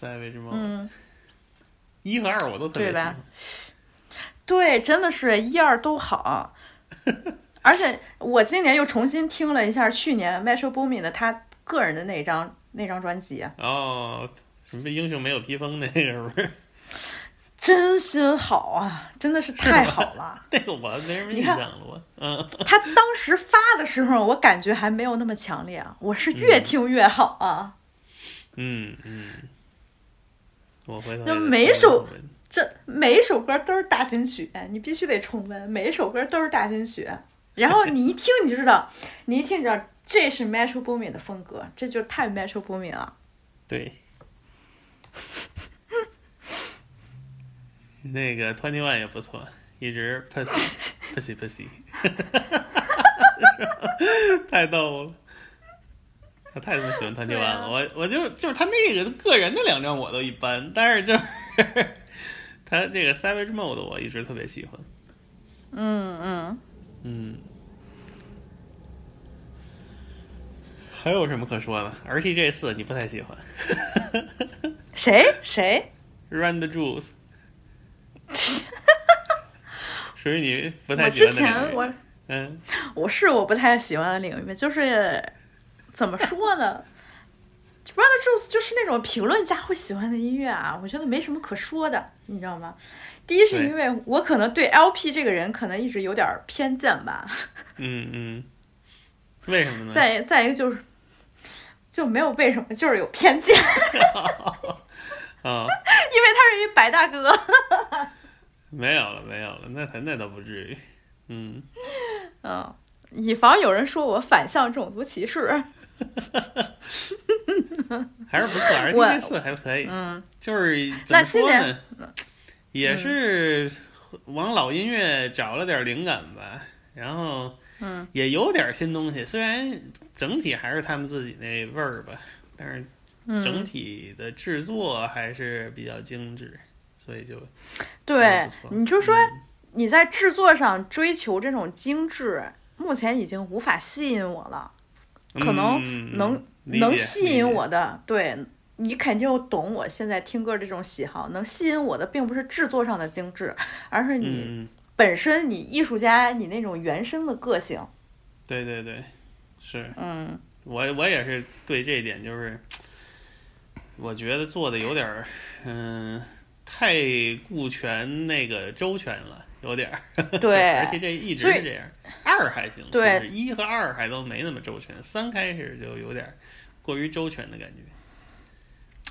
，Savage Mode，一和二我都特别喜欢对。对，真的是一二都好。而且我今年又重新听了一下去年 Metro Boomin 的他个人的那张那张专辑，哦，什么英雄没有披风那个是不是？真心好啊，真的是太好了。那个我没什么印象了，我嗯，他当时发的时候，我感觉还没有那么强烈啊，我是越听越好啊。嗯嗯，我回头每首这每一首歌都是大金曲，你必须得重温，每一首歌都是大金曲。然后你一听你就知道，你一听你就知道这是 Metro Boomin 的风格，这就太 Metro Boomin 了。对。那个 Twenty One 也不错，一直 pussy pussy pussy，太逗了。他妈喜欢 Twenty One 了，啊我我就就是他那个个人的两张我都一般，但是就是 他这个 Savage Mode 我一直特别喜欢。嗯嗯，嗯，还有什么可说的？RTJ 四你不太喜欢谁谁？，Run the Juice，属于你不太喜欢的领域。前我嗯，我是我不太喜欢的领域，就是怎么说呢？Brother Juice 就是那种评论家会喜欢的音乐啊，我觉得没什么可说的，你知道吗？第一是因为我可能对 LP 这个人可能一直有点偏见吧，嗯嗯，为什么呢？再再一个就是就没有为什么，就是有偏见，啊 因为啊，他是一白大哥。没有了，没有了，那他那倒不至于。嗯，嗯，以防有人说我反向种族歧视。还是不错我，RTJ 四还可以。嗯，就是怎那么说呢？也是往老音乐找了点灵感吧，然后嗯也有点新东西。虽然整体还是他们自己那味儿吧，但是嗯整体的制作还是比较精致，所以就对，你就说嗯你在制作上追求这种精致，目前已经无法吸引我了。可能嗯能、能吸引我的，对你肯定懂我现在听歌这种喜好。能吸引我的并不是制作上的精致，而是你嗯，本身你艺术家你那种原生的个性。对对对，是嗯我我也是对这一点就是，我觉得做的有点儿，嗯，太顾全那个周全了，有点儿。对而且这一直是这样。二还行，对一和二还都没那么周全，三开始就有点儿过于周全的感觉。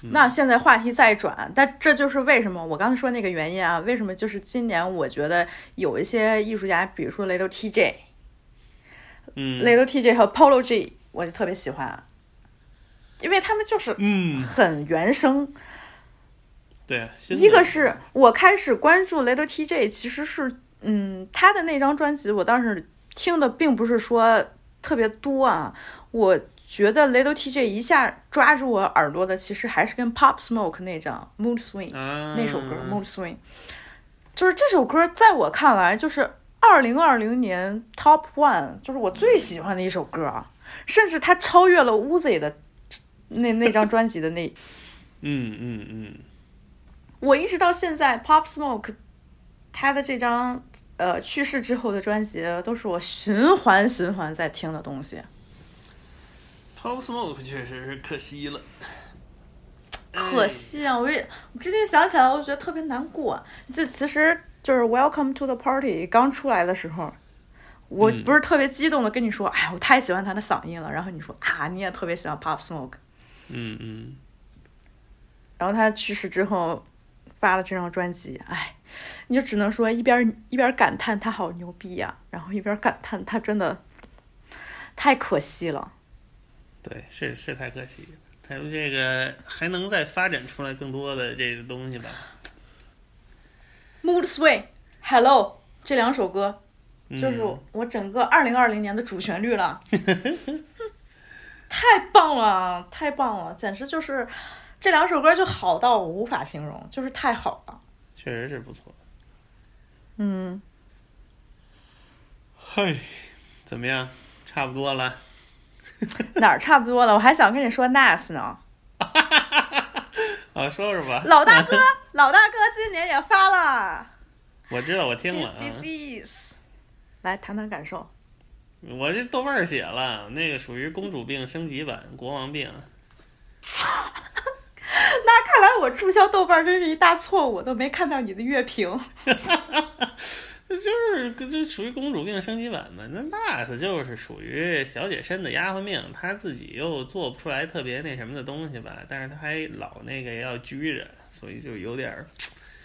嗯那现在话题再转，但这就是为什么我刚才说那个原因啊？为什么就是今年我觉得有一些艺术家，比如说雷斗 TJ、嗯，雷斗 TJ 和 Polo G，我就特别喜欢，因为他们就是嗯，很原生。对一个是我开始关注雷德 TJ，其实是嗯，他的那张专辑，我当时听的并不是说特别多啊，我觉得雷德 TJ 一下抓住我耳朵的，其实还是跟 Pop Smoke 那张 Mood Swing 啊那首歌 Mood Swing，就是这首歌在我看来就是二零二零年 Top One，就是我最喜欢的一首歌啊，甚至它超越了 Uzi 的那那张专辑的那。嗯嗯嗯，我一直到现在，Pop Smoke 他的这张呃去世之后的专辑，都是我循环循环在听的东西。Pop Smoke 确实是可惜了，可惜啊，我也我之前想起来，我觉得特别难过。这其实就是 Welcome to the Party 刚出来的时候，我嗯不是特别激动的跟你说，哎，我太喜欢他的嗓音了。然后你说啊，你也特别喜欢 Pop Smoke。嗯嗯，然后他去世之后发了这张专辑，哎，你就只能说一边一边感叹他好牛逼呀、然后一边感叹他真的太可惜了。对，是是太可惜了。他们这个还能再发展出来更多的这个东西吧？Mood Swing，Hello 这两首歌就是嗯我整个二零二零年的主旋律了，太棒了，太棒了，简直就是这两首歌就好到我无法形容，就是太好了。确实是不错。嗯，嘿，怎么样？差不多了。哪儿差不多了？我还想跟你说 Nas 呢，啊，说说吧。老大哥，老大哥今年也发了。我知道，我听了 disease，来谈谈感受。我这豆瓣儿写了，那个属于公主病升级版，国王病。那看来我注销豆瓣真是一大错误，都没看到你的月评。这 就是就属于公主病升级版嘛。那 NAS 就是属于小姐身的丫鬟命，她自己又做不出来特别那什么的东西吧，但是她还老那个要拘着，所以就有点儿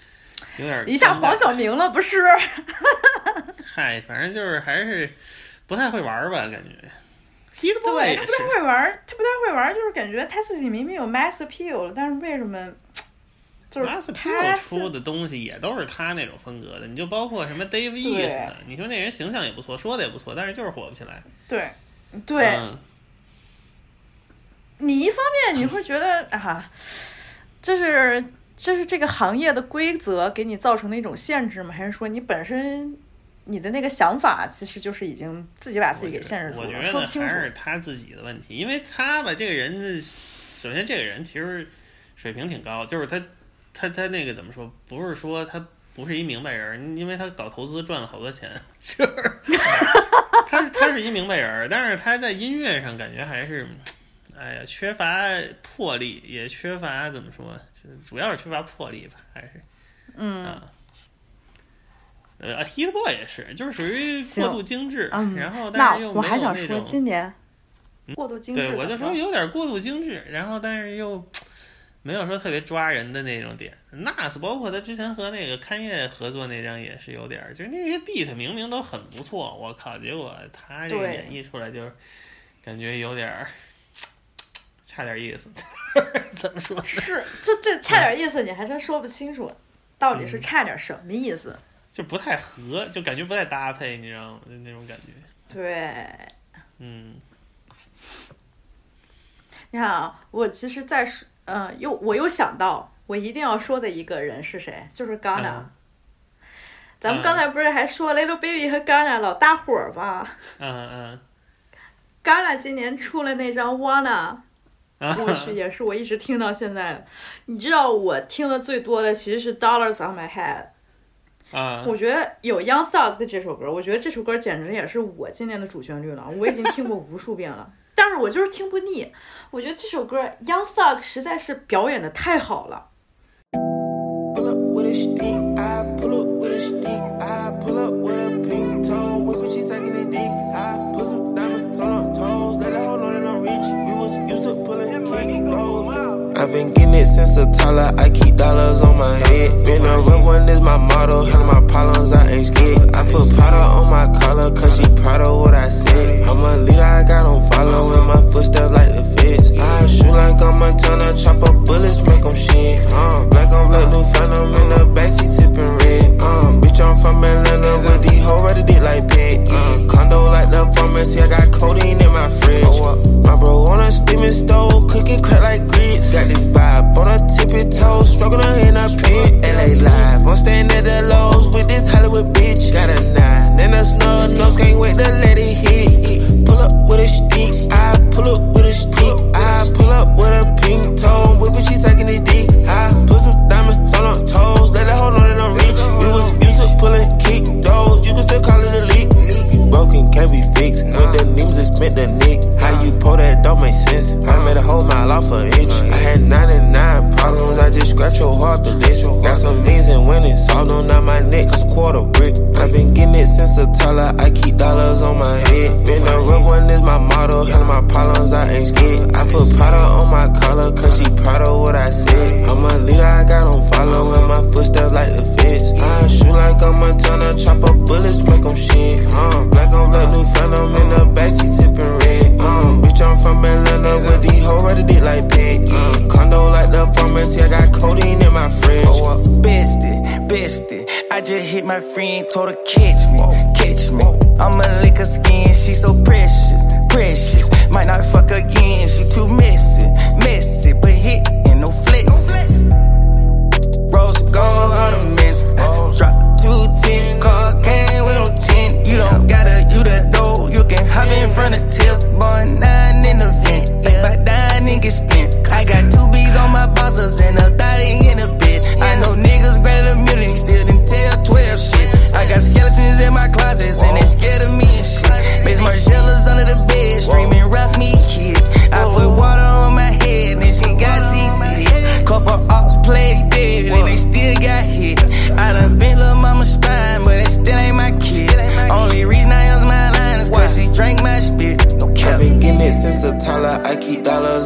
有点儿一下黄晓明了不是？嗨，反正就是还是不太会玩儿吧，感觉他不太会玩，他不太会玩，就是感觉他自己明明有 mass appeal 了，但是为什么就是他出的东西也都是他那种风格的，你就包括什么 Dave East，你说那人形象也不错，说的也不错，但是就是火不起来。对对、你一方面你会觉得啊，这是这是这个行业的规则给你造成的一种限制吗？还是说你本身你的那个想法其实就是已经自己把自己给限制住了，我觉得说不清楚还。是他自己的问题，因为他吧，这个人，首先这个人其实水平挺高，就是他他他那个怎么说，不是说他不是一明白人，因为他搞投资赚了好多钱，就是他他是一明白人，但是他在音乐上感觉还是。哎呀，缺乏魄力，也缺乏怎么说，主要是缺乏魄力吧，还是，嗯啊，呃啊，Hit Boy 也是，就是属于过度精致，嗯，然后那但是又没我还想说，有那种，今年过度精致对，我就说有点过度精致，然后但是又没有说特别抓人的那种点。Nas 包括他之前和那个勘叶合作那张也是有点儿，就是那些 beat 明明都很不错，我靠，结果他这个演绎出来就是感觉有点儿差点意思。怎么说？是这这差点意思，你还真说不清楚，到底是嗯差点什么意思？就不太合，就感觉不太搭配，你知道吗？就那种感觉。对，嗯你看啊，我其实在说，嗯、又我又想到我一定要说的一个人是谁，就是 Ghana。嗯咱们刚才不是还说 Little Baby 和 Ghana 老搭伙儿吗嗯嗯？Ghana 今年出了那张 Wanna，嗯，我去，也是我一直听到现在的。你知道我听的最多的其实是 Dollars on My Head。啊，我觉得有 Young Thug 的这首歌，我觉得这首歌简直也是我今年的主旋律了，我已经听过无数遍了，但是我就是听不腻。我觉得这首歌 Young Thug 实在是表演的太好了。Been getting it since a toddler, I keep dollars on my head. Been a real one is my motto, handle my problems, I ain't scared. I put powder on my collar, cause she proud of what I said. I'm a leader, I got on follow my footsteps like the feds. I shoot like I'm Montana, chop up bullets, make them shit. Uh, black on black, new phantom in the backseat sipping red. Uh, bitch, I'm from Atlanta with these hoes ready dick like pet. Uh, condo like the pharmacy, I got codeine in my fridge. Oh, my bro on a steaming stove, cooking crack like grits. Got this vibe on a tippy toe, struggling in a pit. LA live, I'm staying at the lows with this Hollywood bitch. Got a nine and a snub nose, can't wait to let it hit. Pull up with a stick, I pull up with a stick, I pull up with a pink toe, whipping she sucking it dick. I put some diamonds on her toes, let her hold on and I'm rich. We was used to pulling kick those, you can still call it a leak. Broken can't be fixed, with the names and spent the nick. How you pull that don't make sense. I made a whole mile off an inch. I had 99 problems, I just scratch your heart the list. Got some means and winnings, all on down my neck, a quarter brick. I've been getting it since a toddler, I keep dollars on my head. Been a real one is my motto, handle my problems, I ain't scared. I put powder on my collar, cause she proud of what I said. I'm a leader, I got on follow my footsteps like the feds. I shoot like I'm Montana, chop up bullets, my fridge. Oh, bestie, bestie. I just hit my friend, told her catch me, catch me. I'ma lick her skin, she so precious, precious. Might not fuck again, she too messy, messy. But hit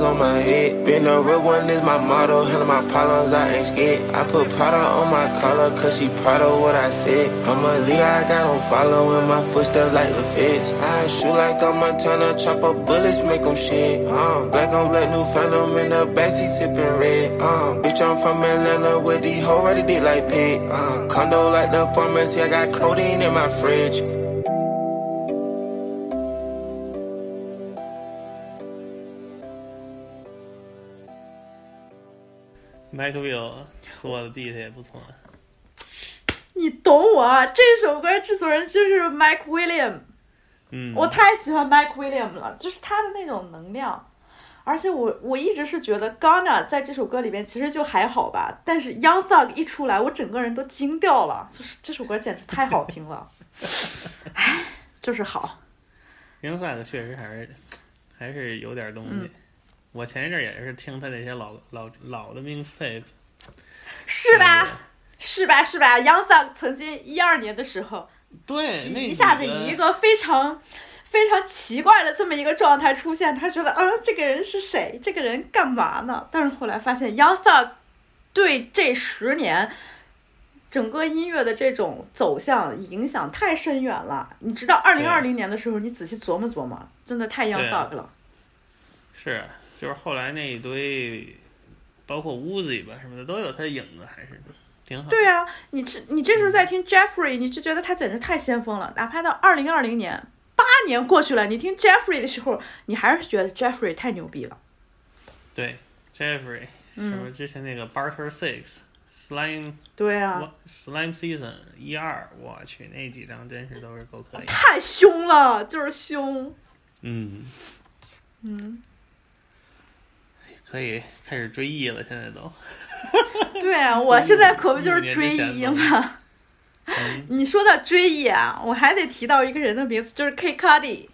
on my head. Been a real one is my motto. Handle my problems, I ain't scared. I put Prada on my collar, cause she proud of what I said. I'm a leader, I got no following my footsteps like the. I shoot like I'm Montana, chop up bullets, make them shit. Um, black on black, new phantom in the backseat sipping red. Um, bitch, I'm from Atlanta with these hoes ready dick like pig. Uh, condo like the pharmacy, I got codeine in my fridge. Mike Will 做的 beat 也不错。你懂我啊，这首歌制作人就是 Mike William，嗯，我太喜欢 Mike William 了，就是他的那种能量。而且我我一直是觉得 Ghana 在这首歌里边其实就还好吧，但是 Young Thug 一出来，我整个人都惊掉了，就是这首歌简直太好听了，唉，就是好。Young Thug 确实还是还是有点东西。嗯我前一阵儿也是听他那些老老老的 mixtape，是吧？是吧？是吧？Young Thug 曾经一二年的时候，对，那一下子以一个非常非常奇怪的这么一个状态出现，他觉得，嗯，这个人是谁？这个人干嘛呢？但是后来发现，Young Thug 对这十年整个音乐的这种走向影响太深远了。你知道，二零二零年的时候，你仔细琢磨琢磨，真的太 Young Thug 了。是，就是后来那一堆，包括 Uzi 吧什么的，都有他的影子，还是挺好。对啊，你这你这时候在听 Jeffrey，你就觉得他简直太先锋了。哪怕到二零二零年，八年过去了，你听 Jeffrey 的时候，你还是觉得 Jeffrey 太牛逼了。对，Jeffrey，什嗯么之前那个 Barter Six、Slime 对啊，Slime Season 一二，我去那几张真是都是够可以。太凶了，就是凶。嗯，嗯，可以开始追忆了，现在都。对啊，我现在可不就是追忆吗？嗯，你说到追忆啊，我还得提到一个人的名字，就是 K Cudi。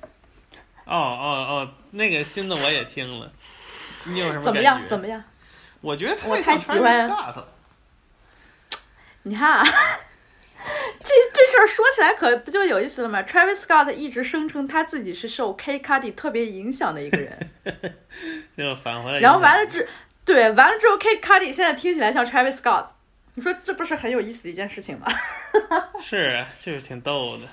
哦哦哦，那个新的我也听了，你有什么怎么？样？怎么样？我觉得我太喜欢 Travis Scott 了。你看啊，这这事儿说起来可不就有意思了吗？Travis Scott 一直声称他自己是受 K Cudi 特别影响的一个人，就返回来。然后完了之，对，完了之后 K Cudi 现在听起来像 Travis Scott，你说这不是很有意思的一件事情吗？是啊，就是挺逗的。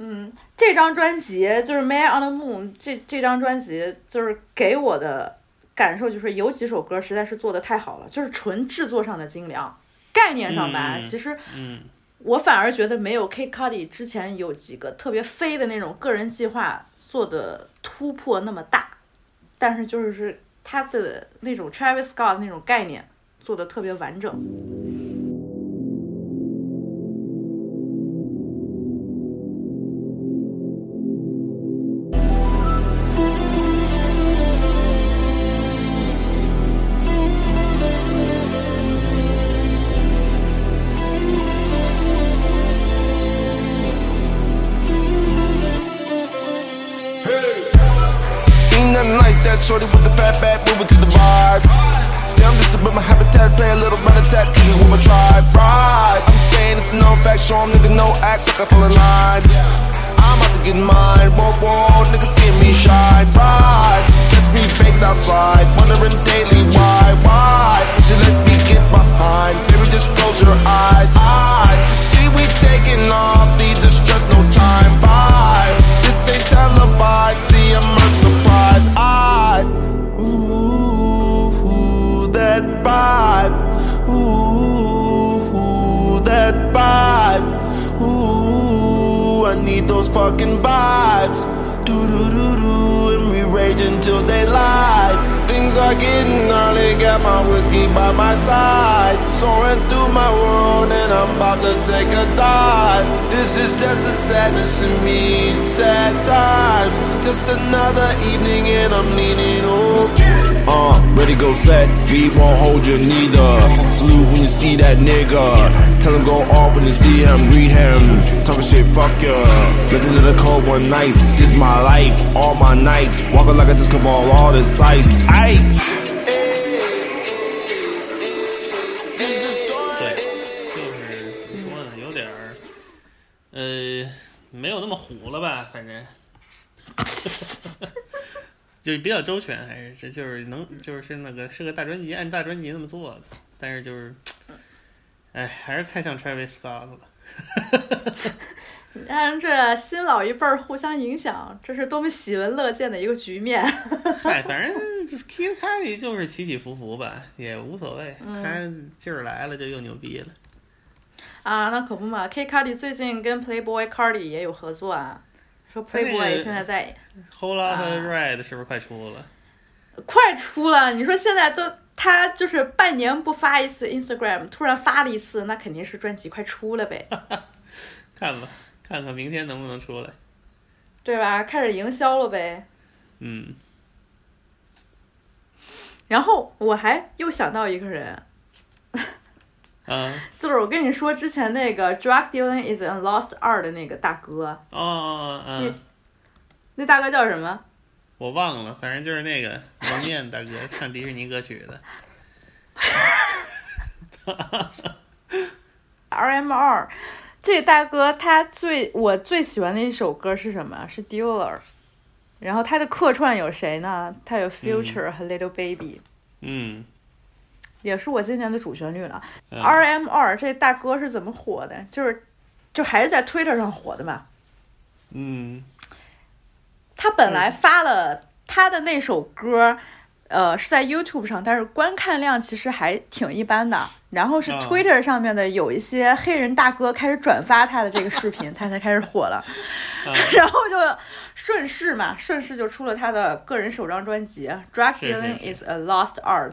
嗯，这张专辑就是《Man on the Moon》，这这张专辑就是给我的感受就是有几首歌实在是做的太好了，就是纯制作上的精良，概念上吧，嗯其实嗯，我反而觉得没有 K c o d y 之前有几个特别飞的那种个人计划做的突破那么大，但是就是他的那种 Travis Scott 那种概念做的特别完整。I'm saying it's a known fact, show 'em nigga no acts like I fall in line. I'm out to get mine, whoa, whoa, nigga seeing me shine, right? Catch me baked outside, wondering daily why, why? Would you let me get behind? Baby, just close your eyes, eyes. You see, we taking off, need to stress, no time, bye. This ain't televised, see, I'm a surprise, I. Ooh, that vibe. Those fucking vibes. Do do do do, and we rage until daylight. Things are getting early, got my whiskey by my side. Soaring through my world, and I'm about to take a dive. This is just a sadness in me, sad times. Just another evening, and I'm leaning over. Uh, ready go set, we won't hold you neither. Salute when you see that nigga. Tell him go off when you see him, greet him. Talking shit, fuck ya. Nothing to the cold one nice. It's my life, all my nights. Walking like a disco ball, all this ice. Aight. 对，就是怎么说呢，有点儿，呃，没有那么虎了吧，反正。 就是比较周全，还是这就是能就是那个是个大专辑，按大专辑那么做的，但是就是，哎，还是太像 Travis Scott 了。你看这新老一辈儿互相影响，这是多么喜闻乐见的一个局面。嗨，反正 Kid Cudi 就是起起伏伏吧，也无所谓，嗯他劲儿来了就又牛逼了。啊，那可不嘛，K Cardi 最近跟 Playboy Cardi 也有合作啊，说 Playboy 现在在 Whole Lot 啊 Red 是不是快出了？快出了，你说现在都他就是半年不发一次 Instagram，突然发了一次，那肯定是专辑快出了呗，看吧，看看明天能不能出来。对吧？开始营销了呗。嗯，然后我还又想到一个人，啊，就是我跟你说之前那个 Drug Dealing is a Lost Art 的那个大哥，哦哦，哦嗯，那大哥叫什么？我忘了，反正就是那个蒙面大哥唱迪士尼歌曲的。RMR，这大哥他最我最喜欢的一首歌是什么？是 Dealer。然后他的客串有谁呢？他有 Future 和 Little Baby，、嗯也是我今年的主旋律了。嗯 RMR 这大哥是怎么火的？就是就还是在 Twitter 上火的嘛。嗯他本来发了他的那首歌，呃，是在 YouTube 上，但是观看量其实还挺一般的。然后是啊 Twitter 上面的有一些黑人大哥开始转发他的这个视频，他才开始火了。啊 然后就顺势嘛，顺势就出了他的个人首张专辑《是 Is a Lost Art》。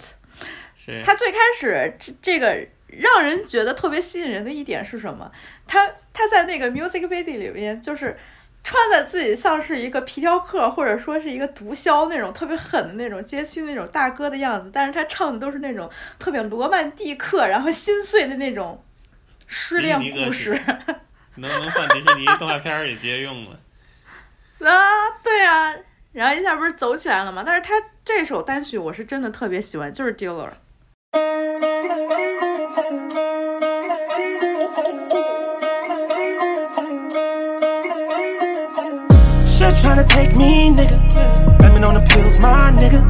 是。他最开始这这个让人觉得特别吸引人的一点是什么？他他在那个 music video 里面就是穿的自己像是一个皮条客，或者说是一个毒枭那种特别狠的那种街区那种大哥的样子，但是他唱的都是那种特别罗曼蒂克，然后心碎的那种失恋故事。能能放迪士尼动画片儿里直接用了。啊，对啊，然后一下不是走起来了吗？但是他这首单曲我是真的特别喜欢，就是 Dealer。Tryna take me, nigga. Blaming on the pills, my nigga.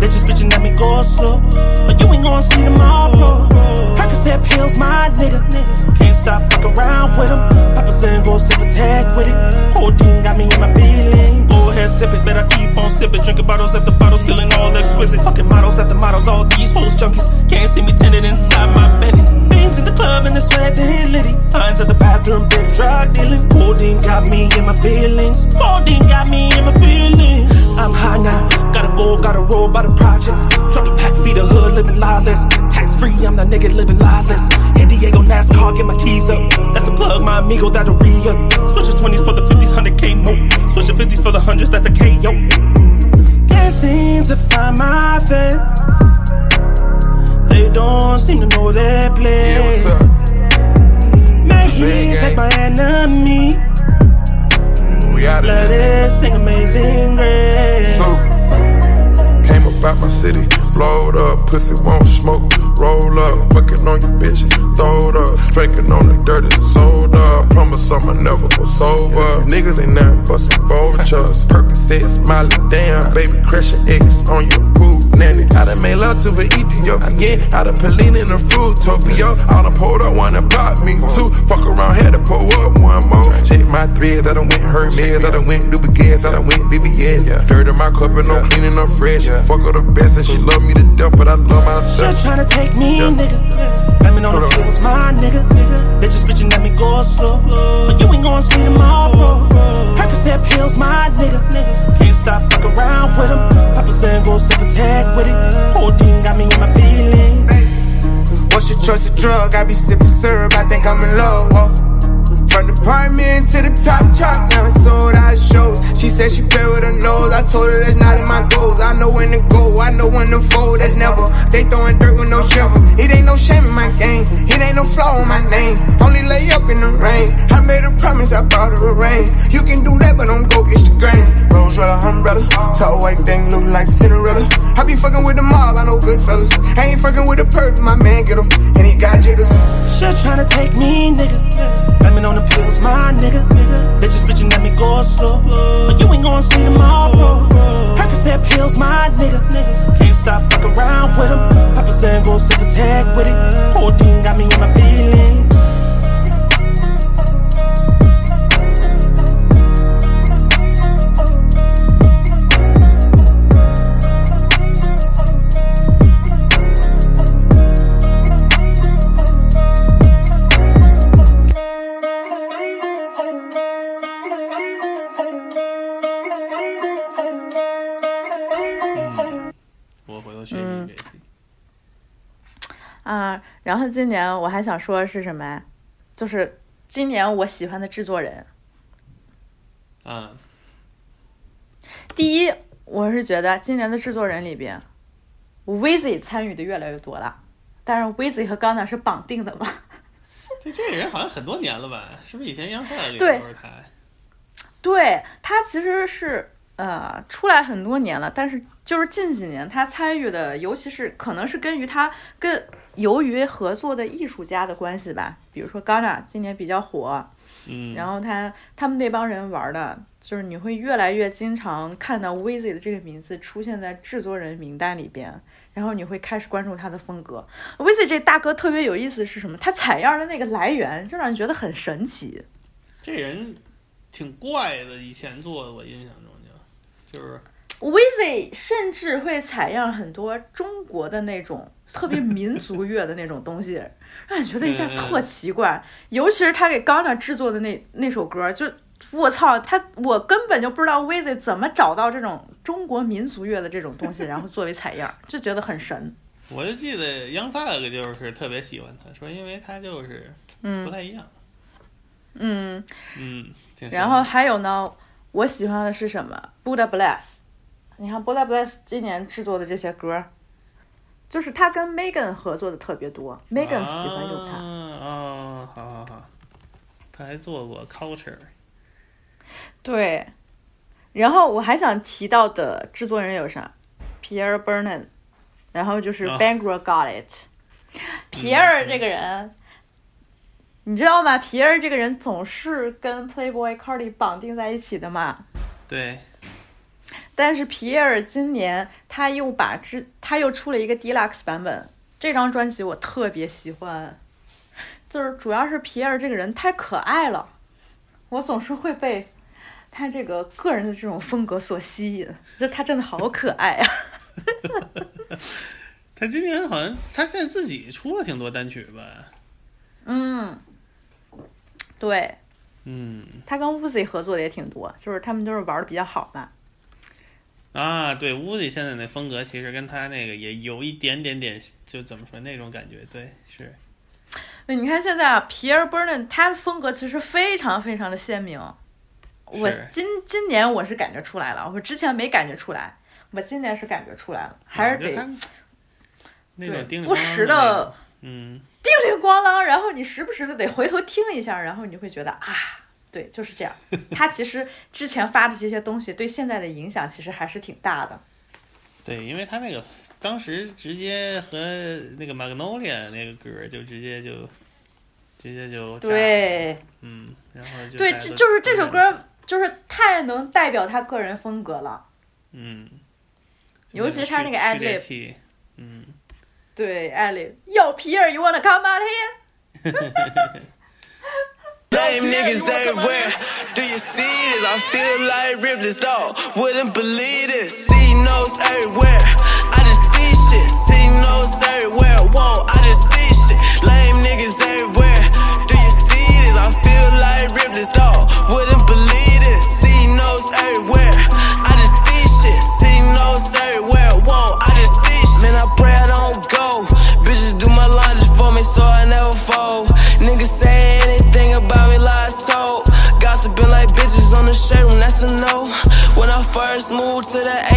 Bitches bitching at me go slow. But you ain't gonna see tomorrow. Percocet pills, my nigga. Nigga. Can't stop fucking around with them. Papa saying go sip a tag with it. Codeine got me in my feelings. Go ahead, sip it, I keep on sipping. Drinking bottles after bottles, feeling all exquisite. Fucking models after models, all these hoes junkies. Can't see me tinted inside my Bentley. Beans in the club and the sweat and litty. Lines at the bathroom, big drug dealing. Codeine got me in my feelings. Codeine got me in my feelings. I'm high now, gotta go, gotta roll by the projects. Drop a pack, feed the hood, living lawless. Tax free, I'm that nigga living lawless. Hit Diego NASCAR, get my keys up. That's a plug, my amigo, that'll re up. Switch the 20s for the 50s, 100k mo. Switch the 50s for the 100s, that's the KO. Can't seem to find my face. They don't seem to know their place. Yeah, what's up? May he take my enemy. We out of Let it sing amazing grace. So, came up out my city, blowed up, pussy won't smoke, roll up, fucking on your bitch, throw it up, drinking on the dirty soda, promise I'ma never go sober. Niggas ain't nothing but some vultures, Percocet, smiley, damn, baby crashing eggs on your poop, nanny. I done made love to an Ethiopia, again, out of Pelin in the fruit, Tokyo, all done pulled up, one to pop me, two, fuck around, had to pull up one more. Check my threads, I done went Hermes, I done went Nubigas, I done went BBS, dirt in my cup and no cleaning up fresh, fuck her the best and she love me to death, but I love myself. Shit tryna take me, Yeah. nigga. Blaming on Hold the pills, my nigga. Bitches bitching at me go slow. But you ain't gonna see tomorrow. Percocet pills, my nigga. Can't stop fucking around with them. Papa saying go sip a tag with it. Codeine got me in my feelings. What's your choice of drug? I be sipping syrup, I think I'm in love. Whoa. From the apartment to the top chart, now it's sold out shows. She said she play with her nose. I told her that's not in my goals. I know when to go, I know when to fold. That's never. They throwing dirt with no shovel. It ain't no shame in my game. It ain't no flaw in my name. Only lay up in the rain. I made a promise, I brought her a ring. You can do that, but don't go get the grain. Rose red umbrella, tall white thing look like Cinderella. I be fucking with the mob, I know good fellas. I ain't fucking with the perp, my man get him, and he got jitters. Shit tryna take me, nigga. Blaming on the pills, my nigga. Bitches They bitching at me go slow. But you ain't gonna see tomorrow. all, bro. Pills, my nigga. Can't stop fucking around with them. Papa said go sip a tag with it. Whole thing got me in my feelings. 然后今年我还想说的是什么呀？就是今年我喜欢的制作人，啊，第一，我是觉得今年的制作人里边 Wizzy 参与的越来越多了，但是 Wizzy 和 Ghana 是绑定的嘛？这这个人好像很多年了吧？是不是以前央赛里对都是他？对他其实是呃出来很多年了，但是就是近几年他参与的，尤其是可能是根于他跟由于合作的艺术家的关系吧，比如说 Ghana 今年比较火，嗯，然后他他们那帮人玩的，就是你会越来越经常看到 Wizzy 的这个名字出现在制作人名单里边，然后你会开始关注他的风格。Wizzy 这大哥特别有意思是什么？他采样的那个来源就让人觉得很神奇。这人挺怪的，以前做的我印象中就就是 w i z y 甚至会采样很多中国的那种特别民族乐的那种东西，让你觉得一下特奇怪。尤其是他给 Ghana 制作的那那首歌，就我操，他我根本就不知道 w i z y 怎么找到这种中国民族乐的这种东西，然后作为采样，就觉得很神。我就记得 Young Thug 就是特别喜欢他，说因为他就是不太一样。嗯，嗯，挺神然后还有呢，我喜欢的是什么？Buddha Bless。你看 Buddha Bless 今年制作的这些歌，就是他跟 Megan 合作的特别多，Megan 喜欢用他。啊哦，好好好，他还做过 Culture。对，然后我还想提到的制作人有啥？Pierre Bernan，然后就是啊 Bangor Got It。皮埃尔这个人，你知道吗？皮埃尔这个人总是跟 Playboy Cardi 绑定在一起的嘛。对，但是皮耶尔今年他又把之他又出了一个 Deluxe 版本，这张专辑我特别喜欢，就是主要是皮耶尔这个人太可爱了，我总是会被他这个个人的这种风格所吸引，就他真的好可爱啊！他今年好像他现在自己出了挺多单曲吧？嗯，对嗯他跟 Uzi 合作的也挺多，就是他们都是玩的比较好吧。啊，对，乌迪现在那风格其实跟他那个也有一点点点，就怎么说那种感觉，对，是，对，你看现在啊，皮尔 Bernan 他的风格其实非常非常的鲜明。我今今年我是感觉出来了，我之前没感觉出来，我今年是感觉出来了，还是得那对种叮铃不时的，嗯，叮铃咣啷，然后你时不时的得回头听一下，然后你就会觉得啊，对，就是这样。他其实之前发的这些东西对现在的影响其实还是挺大的。对，因为他那个当时直接和那个 Magnolia 那个歌就直接就直接就，对嗯，然后就对，这就是这首歌就是太能代表他个人风格了。嗯，尤其是他那个序 ad 序列 lib 器嗯，对，艾丽，Yo Pierre, you wanna come out here？Lame niggas everywhere. Do you see this? I feel like Ripley's dog. Wouldn't believe this. See nose everywhere. I just see shit. See nose everywhere. Whoa, I just see shit. Lame niggas everywhere. Do you see this? I feel like Ripley's dog. Wouldn't I first moved to the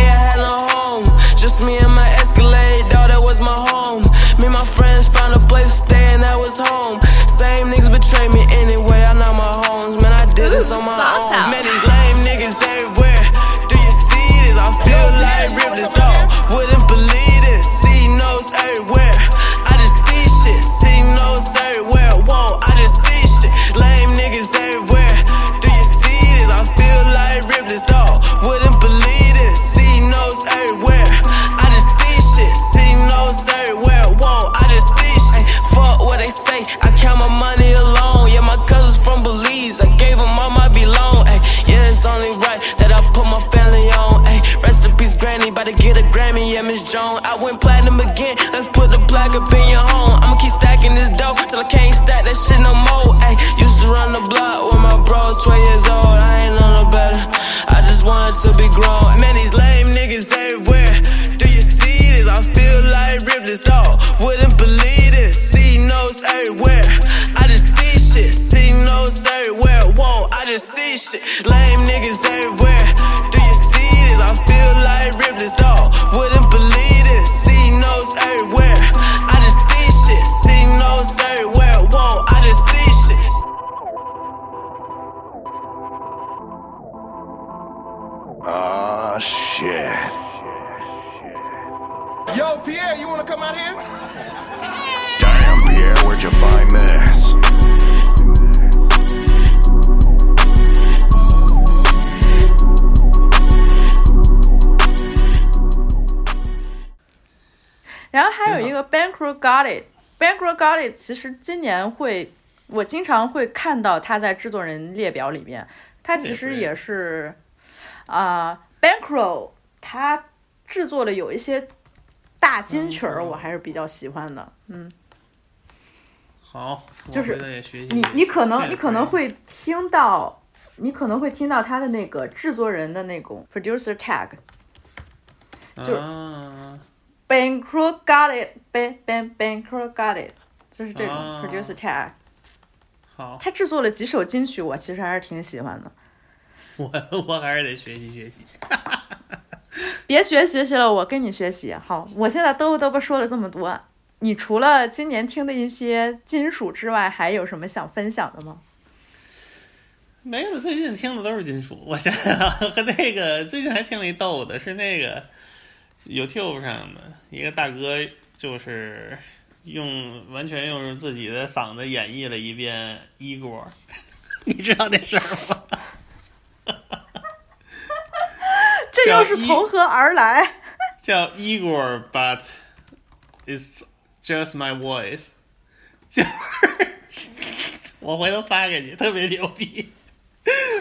Got It 其实今年会，我经常会看到他在制作人列表里面，他其实也是啊、Bankroll 他制作的有一些大金曲儿，我还是比较喜欢的，嗯，好，就是你你可能你可能会听到，你可能会听到他的那个制作人的那种 producer tag，就是啊。Bankroll Got It，Ban Ban Bankroll Got It，就是这种啊 producer tag。好，他制作了几首金曲，我其实还是挺喜欢的。我 我还是得学习学习。别学学习了，我跟你学习。好，我现在嘚啵嘚啵说了这么多，你除了今年听的一些金属之外，还有什么想分享的吗？没有，最近听的都是金属。我想想啊，和那个最近还听了一逗的，是那个 YouTube 上的一个大哥，就是用完全用自己的嗓子演绎了一遍伊锅，你知道那事儿吗？这又是从何而来？叫 Igor but it's just my voice，就 是我回头发给你，特别牛逼。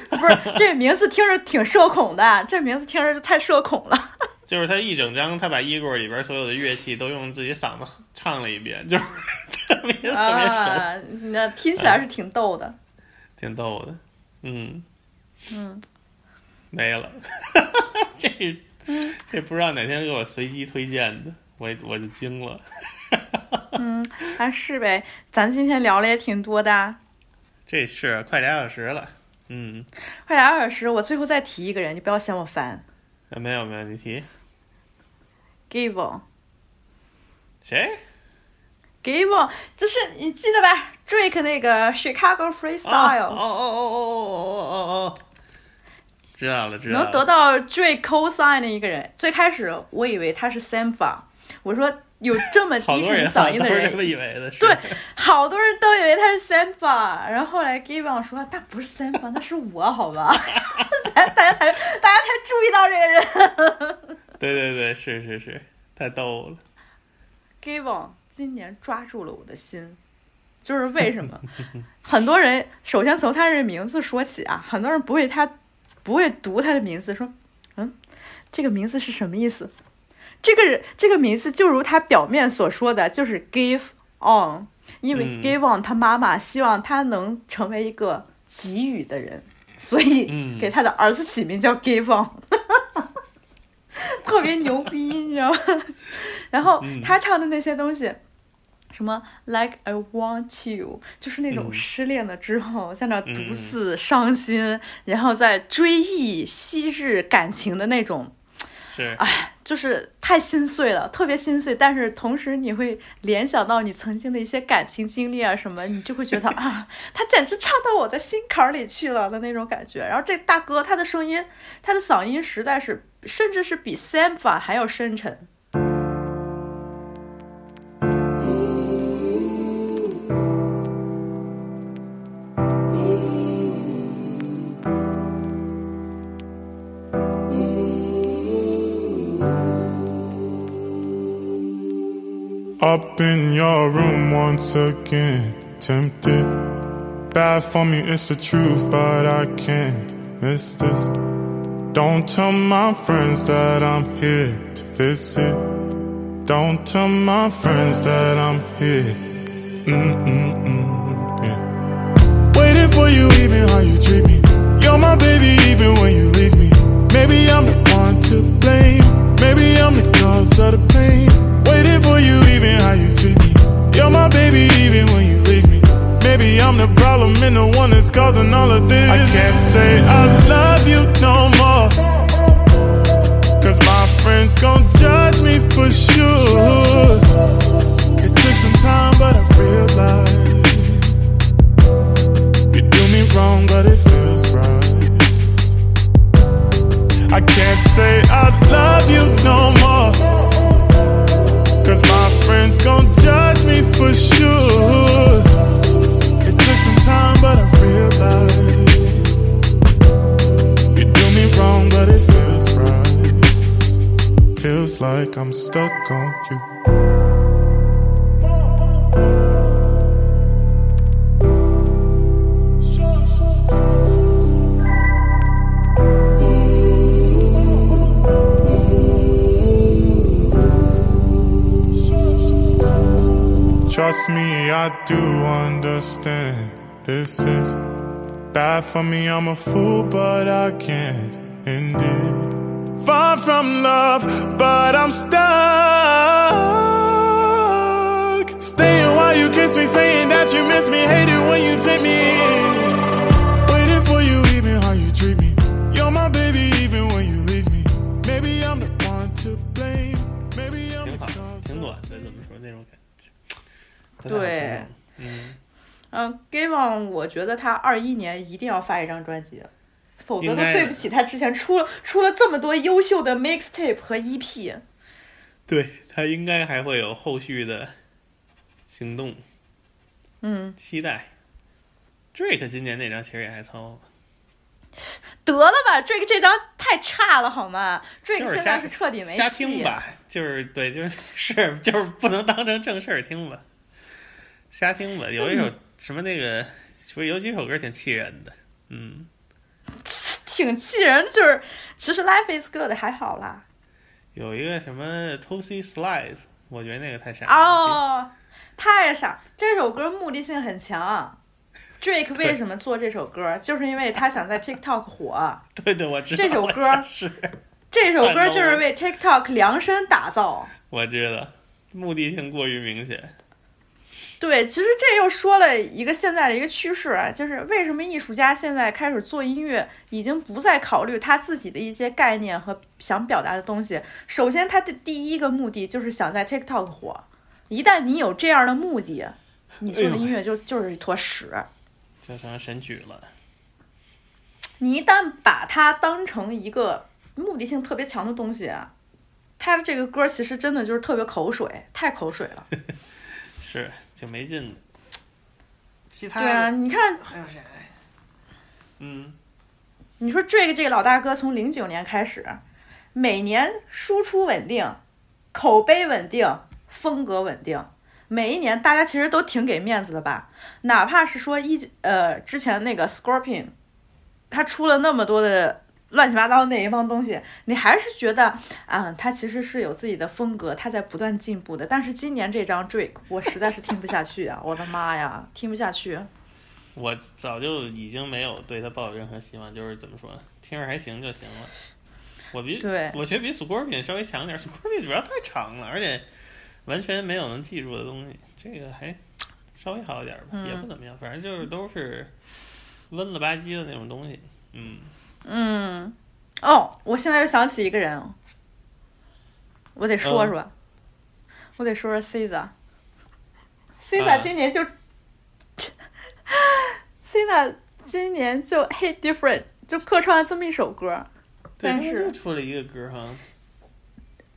不是，这名字听着挺社恐的，这名字听着就太社恐了。就是他一整张，他把 Igor 里边所有的乐器都用自己嗓子唱了一遍，就是 特别特别神，啊，那听起来是挺逗的。挺逗的。嗯，嗯，没了，这这不知道哪天给我随机推荐的，我我就惊了。嗯，还是呗。咱今天聊了也挺多的啊，这是快俩小时了，嗯，快俩小时。我最后再提一个人，你不要嫌我烦。啊没有没有，你提 Given。谁？Given 就是你记得吧？Drake 那个 Chicago Freestyle，、哦哦哦哦哦哦哦哦，知道了知道了。能得到 Drake cosign 的一个人。最开始我以为他是 Sampha，我说有这么低沉 嗓音的人都是这么，以为的，是对，好多人都以为他是 Sampha，然后后来 Given 说他不是 Sampha，那是我，好吧？大家才大家才注意到这个人。对对对，是是是，太逗了。Given 今年抓住了我的心，就是为什么？很多人首先从他这名字说起啊，很多人不会他不会读他的名字，说嗯，这个名字是什么意思？这个人这个名字就如他表面所说的，就是 give on，因为嗯 give on 他妈妈希望他能成为一个给予的人，所以嗯给他的儿子起名叫 give on。特别牛逼，你知道吗？然后嗯。他唱的那些东西，什么 Like I Want You，就是那种嗯。失恋了之后，在那独嗯。自伤心，然后在追忆昔日感情的那种，是，哎，就是太心碎了，特别心碎。但是同时你会联想到你曾经的一些感情经历啊什么，你就会觉得啊，他简直唱到我的心坎儿里去了的那种感觉。然后这大哥他的声音，他的嗓音实在是，甚至是比 Sam 还要深沉。Up in your room once again, tempted. Bad for me, it's the truth, but I can't miss this. Don't tell my friends that I'm here to visit. Don't tell my friends that I'm here. Mm-mm-mm, yeah. Waiting for you, even how you treat me. You're my baby, even when you leave me. Maybe I'm the one to blame. Maybe I'm the cause of the pain. Waiting for you, even how you treat me. You're my baby, even when you leave me. Maybe I'm the problem and the one that's causing all of this. I can't say I love you no more. Cause my friends gon' judge me for sure. It took some time, but I realized you do me wrong, but it feels right. I can't say I love you no more. Friends gon' judge me for sure. It took some time, but I realized you do me wrong, but it feels right. Feels like I'm stuck on you. Trust me, I do understand. This is bad for me, I'm a fool, but I can't end it. Far from love, but I'm stuck. Staying while you kiss me, saying that you miss me, hate it when you take me in. 对嗯，嗯 g a v o n 我觉得他二一年一定要发一张专辑，否则都对不起他之前出了出了这么多优秀的 mixtape 和 E EP。对他应该还会有后续的行动，嗯，期待。Drake 今年那张其实也还凑合，得了吧，Drake 这张太差了好吗？Drake 现在是彻底没瞎听吧，就是对，就是 是就是不能当成正事儿听吧，瞎听吧。有一首嗯什么那个，不是有几首歌挺气人的，嗯，挺气人，就是其实 Life is Good 还好啦。有一个什么 Tootsie Slides，我觉得那个太傻了。哦，太傻！这首歌目的性很强。Drake 为什么做这首歌？就是因为他想在 TikTok 火。对对，我知道这首歌是，这首歌就是为 TikTok 量身打造。我知道，目的性过于明显。对，其实这又说了一个现在的一个趋势啊，就是为什么艺术家现在开始做音乐，已经不再考虑他自己的一些概念和想表达的东西。首先，他的第一个目的就是想在 TikTok 火。一旦你有这样的目的，你做的音乐就、就是一坨屎。就成神曲了。你一旦把它当成一个目的性特别强的东西，他的这个歌其实真的就是特别口水，太口水了。是挺没劲的。其他对啊，你看，还有谁？嗯，你说 Drake 这个老大哥从零九年开始，每年输出稳定，口碑稳定，风格稳定，每一年大家其实都挺给面子的吧？哪怕是说一呃之前那个 Scorpion，他出了那么多的乱七八糟那一帮东西，你还是觉得啊，他其实是有自己的风格，他在不断进步的。但是今年这张 Drake，我实在是听不下去啊！我的妈呀，听不下去。我早就已经没有对他抱有任何希望，就是怎么说，听着还行就行了。我比对我觉得比 Scorpion 稍微强点，Scorpion 主要太长了，而且完全没有能记住的东西。这个还稍微好一点吧，嗯也不怎么样，反正就是都是温了吧唧的那种东西。嗯，嗯，哦，我现在又想起一个人，我得说说，我得说说 Caesar。Caesar 啊今年就、Caesar 今年就 Hate Different 就客串了这么一首歌，对，但他就是出了一个歌哈，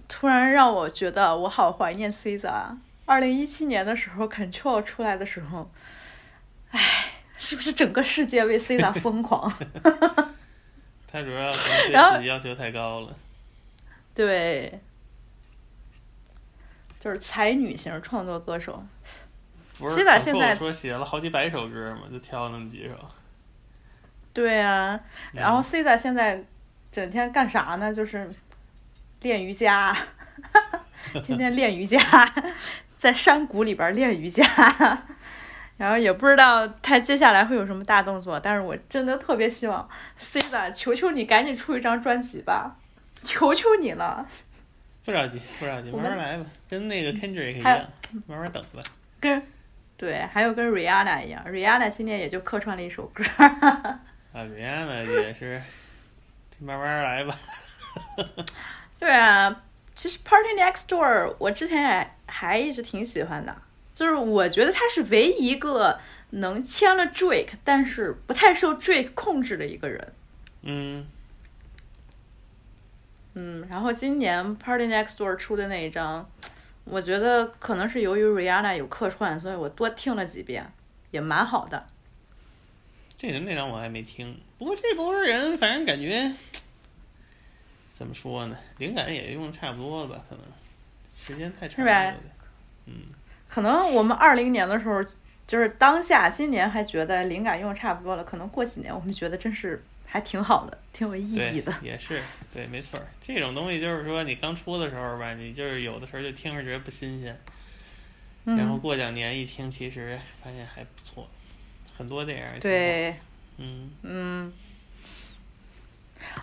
突然让我觉得我好怀念 Caesar。二零一七年的时候，Control 出来的时候，唉，是不是整个世界为 Caesar 疯狂？他主要对自己要求太高了。对，就是才女型创作歌手。不是 Caesar Control 现在说写了好几百首歌嘛，就挑那么几首。对啊，然后嗯 Caesar 现在整天干啥呢？就是练瑜伽，天天练瑜伽，在山谷里边练瑜伽，然后也不知道他接下来会有什么大动作，但是我真的特别希望 SZA，求求你赶紧出一张专辑吧，求求你了。不着急，不着急，慢慢来吧，跟那个 Kendrick 一样，慢慢等吧。跟对，还有跟 Rihanna 一样，Rihanna 今年也就客串了一首歌。啊，，Rihanna 也是，慢慢来吧。对啊，其实 Party Next Door 我之前也还一直挺喜欢的，就是我觉得他是唯一一个能签了 Drake，但是不太受 Drake 控制的一个人。嗯，嗯，然后今年 Party Next Door 出的那一张，我觉得可能是由于 Rihanna 有客串，所以我多听了几遍，也蛮好的。这人那张我还没听，不过这波人反正感觉怎么说呢，灵感也用的差不多了吧？可能时间太长了。是吧嗯，可能我们二零年的时候，就是当下今年还觉得灵感用的差不多了，可能过几年我们觉得真是还挺好的，挺有意义的。也是对，没错儿。这种东西就是说，你刚出的时候吧，你就是有的时候就听着觉得不新鲜，嗯然后过两年一听，其实发现还不错，很多这样的。对，嗯，嗯，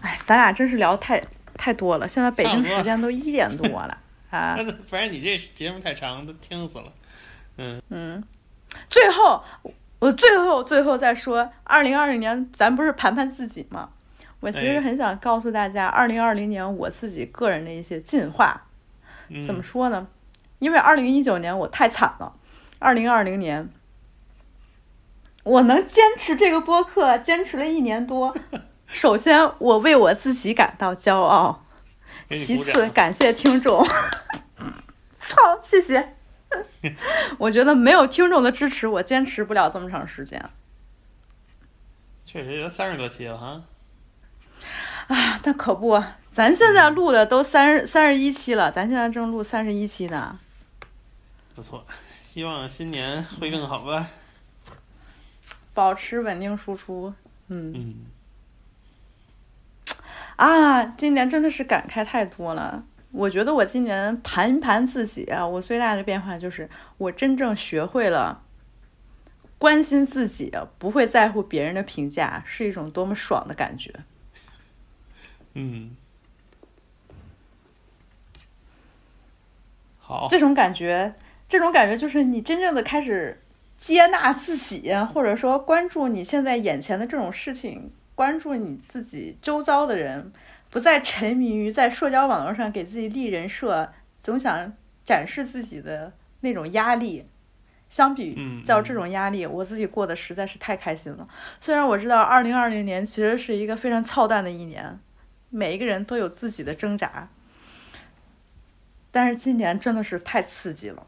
哎，咱俩真是聊太太多了，现在北京时间都一点多了啊。反正你这节目太长，都听死了。嗯嗯，最后我最后最后再说，二零二零年咱不是盘盘自己吗？我其实哎很想告诉大家，二零二零年我自己个人的一些进化。嗯怎么说呢？因为二零一九年我太惨了，二零二零年我能坚持这个播客，坚持了一年多。首先，我为我自己感到骄傲；其次，感谢听众。操，谢谢。我觉得没有听众的支持，我坚持不了这么长时间确实都三十多期了哈。啊！那可不，咱现在录的都三三十一期了，咱现在正录三十一期呢。不错，希望新年会更好吧。保持稳定输出。嗯嗯，啊，今年真的是感慨太多了。我觉得我今年盘一盘自己啊，我最大的变化就是我真正学会了关心自己，不会在乎别人的评价，是一种多么爽的感觉。嗯，好，这种感觉，这种感觉就是你真正的开始接纳自己，或者说关注你现在眼前的这种事情，关注你自己周遭的人，不再沉迷于在社交网络上给自己立人设，总想展示自己的那种压力。相比嗯较这种压力，我自己过得实在是太开心了。虽然我知道二零二零年其实是一个非常操蛋的一年，每一个人都有自己的挣扎，但是今年真的是太刺激了。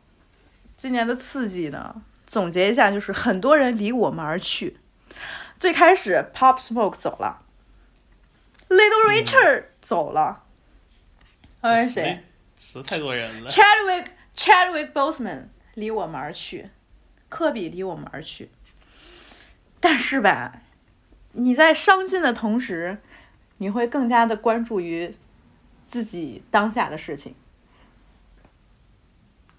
今年的刺激呢，总结一下就是很多人离我们而去。最开始 Pop Smoke 走了，Little Richard 走了，还有谁？死太多人了。Chadwick Chadwick Boseman 离我们而去，科比离我们而去。但是吧，你在伤心的同时，你会更加的关注于自己当下的事情。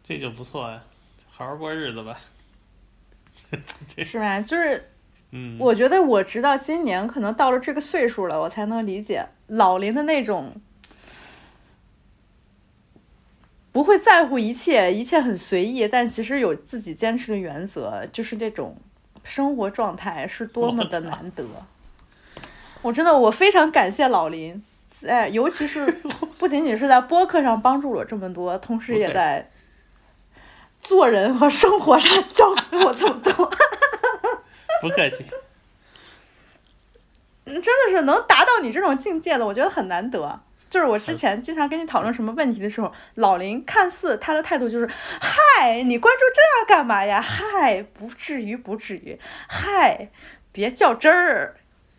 这就不错呀，好好过日子吧。是吧？就是嗯，我觉得我直到今年可能到了这个岁数了，我才能理解老林的那种不会在乎一切，一切很随意，但其实有自己坚持的原则，就是这种生活状态是多么的 难得。我真的我非常感谢老林，哎，尤其是不仅仅是在播客上帮助了我这么多，同时也在做人和生活上教给我这么多。不客气。嗯，真的是能达到你这种境界的，我觉得很难得。就是我之前经常跟你讨论什么问题的时候，老林看似他的态度就是：“嗨，你关注这干嘛呀？嗨，不至于，不至于。嗨，别较真儿。”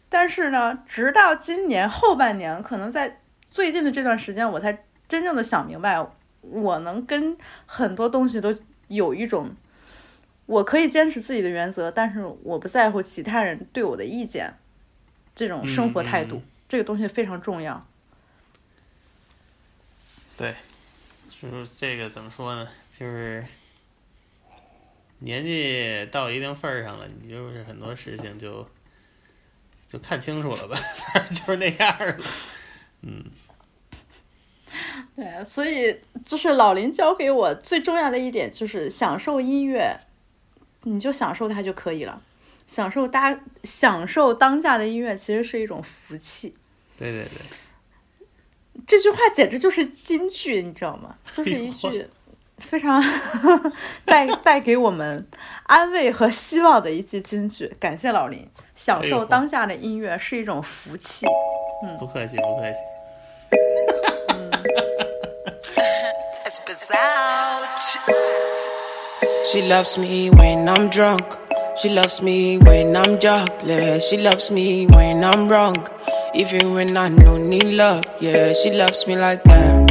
但是呢，直到今年后半年，可能在最近的这段时间，我才真正的想明白，我能跟很多东西都有一种，我可以坚持自己的原则，但是我不在乎其他人对我的意见，这种生活态度，这个东西非常重要。对，就是这个怎么说呢？就是年纪到一定份儿上了，你就是很多事情就就看清楚了吧，反正就是那样儿了。嗯，对，所以就是老林教给我最重要的一点就是享受音乐，你就享受它就可以了。享受当享受当下的音乐，其实是一种福气。对对对，这句话简直就是金句，你知道吗？就是一句非常带带给我们安慰和希望的一句金句。感谢老林，享受当下的音乐是一种福气。嗯，不客气不客气。She loves me when I'm drunk. She loves me when I'm jobless. She loves me when I'm wrong. Even when I don't need love. Yeah, she loves me like that.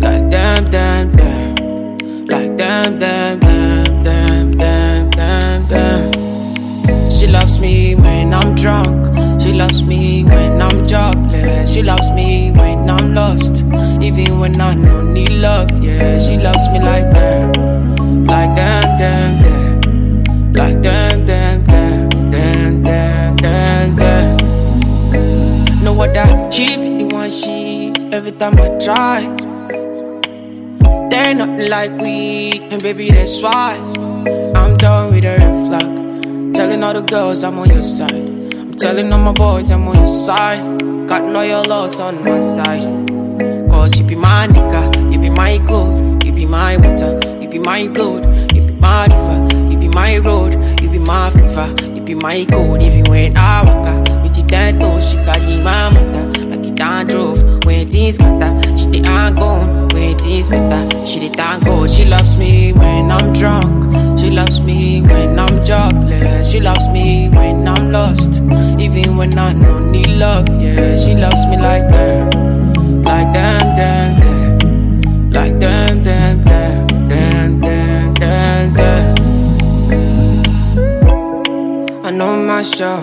Like damn, damn, damn. Like damn, damn, damn, damn, damn, damn, damn. She loves me when I'm drunk. She loves me when I'm jobless. She loves me when I'm lost. Even when I don't need love. Yeah, she loves me like that. Like damn, damn, damn. Like damn, damn, damn, damn, damn, damn, damn. Know what that be the one she every time I try. They're nothing like we, and baby, that's why I'm done with the red flag. Telling all the girls I'm on your side. I'm telling all my boys I'm on your side. Got know your loss on my side. Cause you be my nigga, you be my clothes, you be my water, be my blood, you be my river, you be my road, you be my fever, you be my code. Even when I walk out with the dead toes, she carry my mother like it done drove. When things matter, she the ain't gone. When things better, she thank God. She loves me when I'm drunk, she loves me when I'm jobless, she loves me when I'm lost, even when I don't need love. Yeah, she loves me like that. Like damn, damn, damn. Know my show.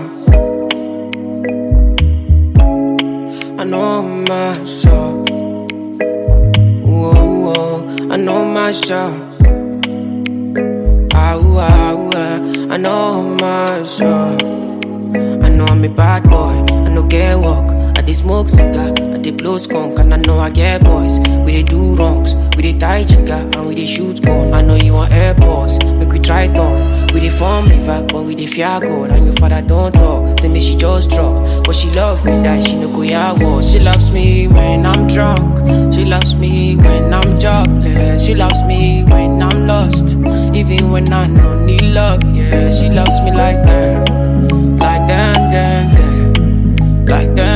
I know my show. Whoa, whoa. I know my show. Ah, ooh, ah. I know my show. I know I'm a bad boy. I know get work. I dey smoke cigar the blows gone, and I know I get boys. We they do wrongs, we they tie chica, and we they shoot gun. I know you want airports, make we try thong. We they form liver, but we they fear God. And your father don't talk, say me she just drop. But she love me that she no go ya war. She loves me when I'm drunk, she loves me when I'm jobless, she loves me when I'm lost, even when I no need love. Yeah, she loves me like that, like that, that, that, like that.